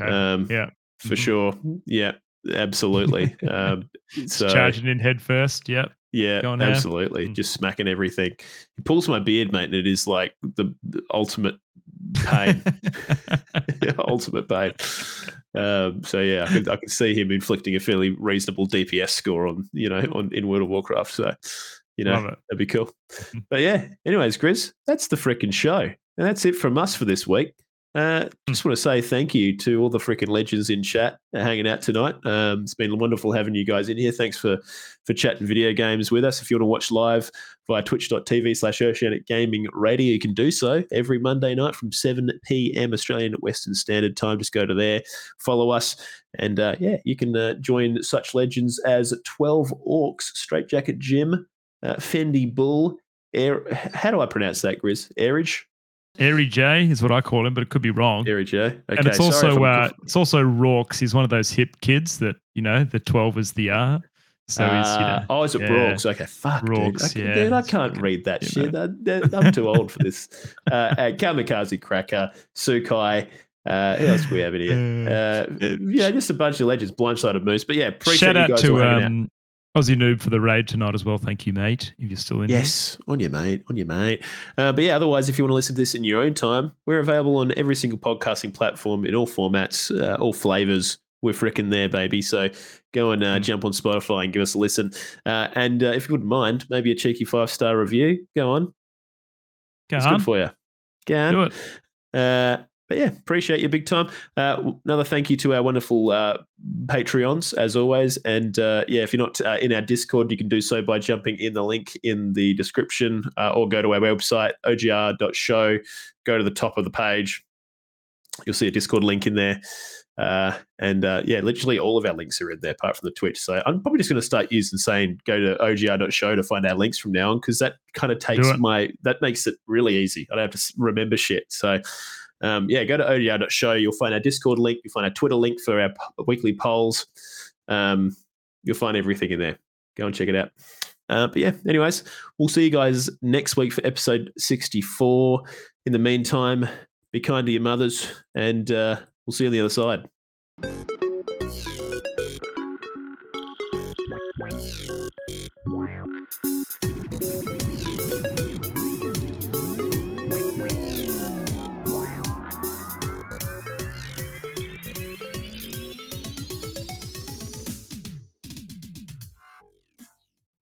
Okay. Um, yeah, for Mhm. sure. Yeah, absolutely. um, so charging in head first. Yep. yeah, absolutely. Mm. Just smacking everything. He pulls my beard, mate, and it is like the, the ultimate pain. ultimate pain. Um, so yeah, I could, I could see him inflicting a fairly reasonable DPS score on you know on in World of Warcraft. So you know that'd be cool. Mhm. But yeah, anyways, Grizz, that's the freaking show, and that's it from us for this week. Uh, just want to say thank you to all the freaking legends in chat hanging out tonight. Um, it's been wonderful having you guys in here. Thanks for for chatting video games with us. If you want to watch live via twitch.tv slash oceanic gaming radio, you can do so every Monday night from 7 p.m. Australian Western Standard Time. Just go to there, follow us, and uh, yeah, you can uh, join such legends as 12 Orcs, Straight Jacket Jim, uh, Fendi Bull. Air, how do I pronounce that, Grizz? Airage? Airy J is what I call him, but it could be wrong. Airage, J. Okay, and it's also uh, it's also Rorks. He's one of those hip kids that you know the twelve is the R. So he's you know, Uh, oh, is it yeah. Brooks? Okay, fuck, dude. Brooks, I, yeah. dude, I can't read that shit. know. I, I'm too old for this. Uh, uh, Kamikaze Cracker, Sukai. Uh, who else we have in here? Uh, yeah, just a bunch of legends. Blindside of Moose. But yeah, appreciate Shout you out guys all to out. Aussie Noob for the raid tonight as well. Thank you, mate. If you're still in. here. Yes, on you, mate. On you, mate. Uh, but yeah, otherwise, if you want to listen to this in your own time, we're available on every single podcasting platform in all formats, uh, all flavors. We're fricking there, baby. So go and uh, Mm. jump on Spotify and give us a listen. Uh, and uh, if you wouldn't mind, maybe a cheeky five star review. Go on. Go It's on, good for you. Go on. do it. But yeah, appreciate you big time. Uh, another thank you to our wonderful uh, Patreons, as always. And uh, yeah, if you're not uh, in our Discord, you can do so by jumping in the link in the description uh, or go to our website, ogr.show. Go to the top of the page. You'll see a Discord link in there. Uh, and uh, yeah, literally all of our links are in there apart from the Twitch. So I'm probably just going to start using saying go to ogr.show to find our links from now on because that kind of takes my, that makes it really easy. I don't have to remember shit. So um, yeah, go to ogr.show. You'll find our Discord link. You'll find our Twitter link for our weekly polls. Um, you'll find everything in there. Go and check it out. Uh, but yeah, anyways, we'll see you guys next week for episode 64. In the meantime, be kind to your mothers, and uh, we'll see you on the other side.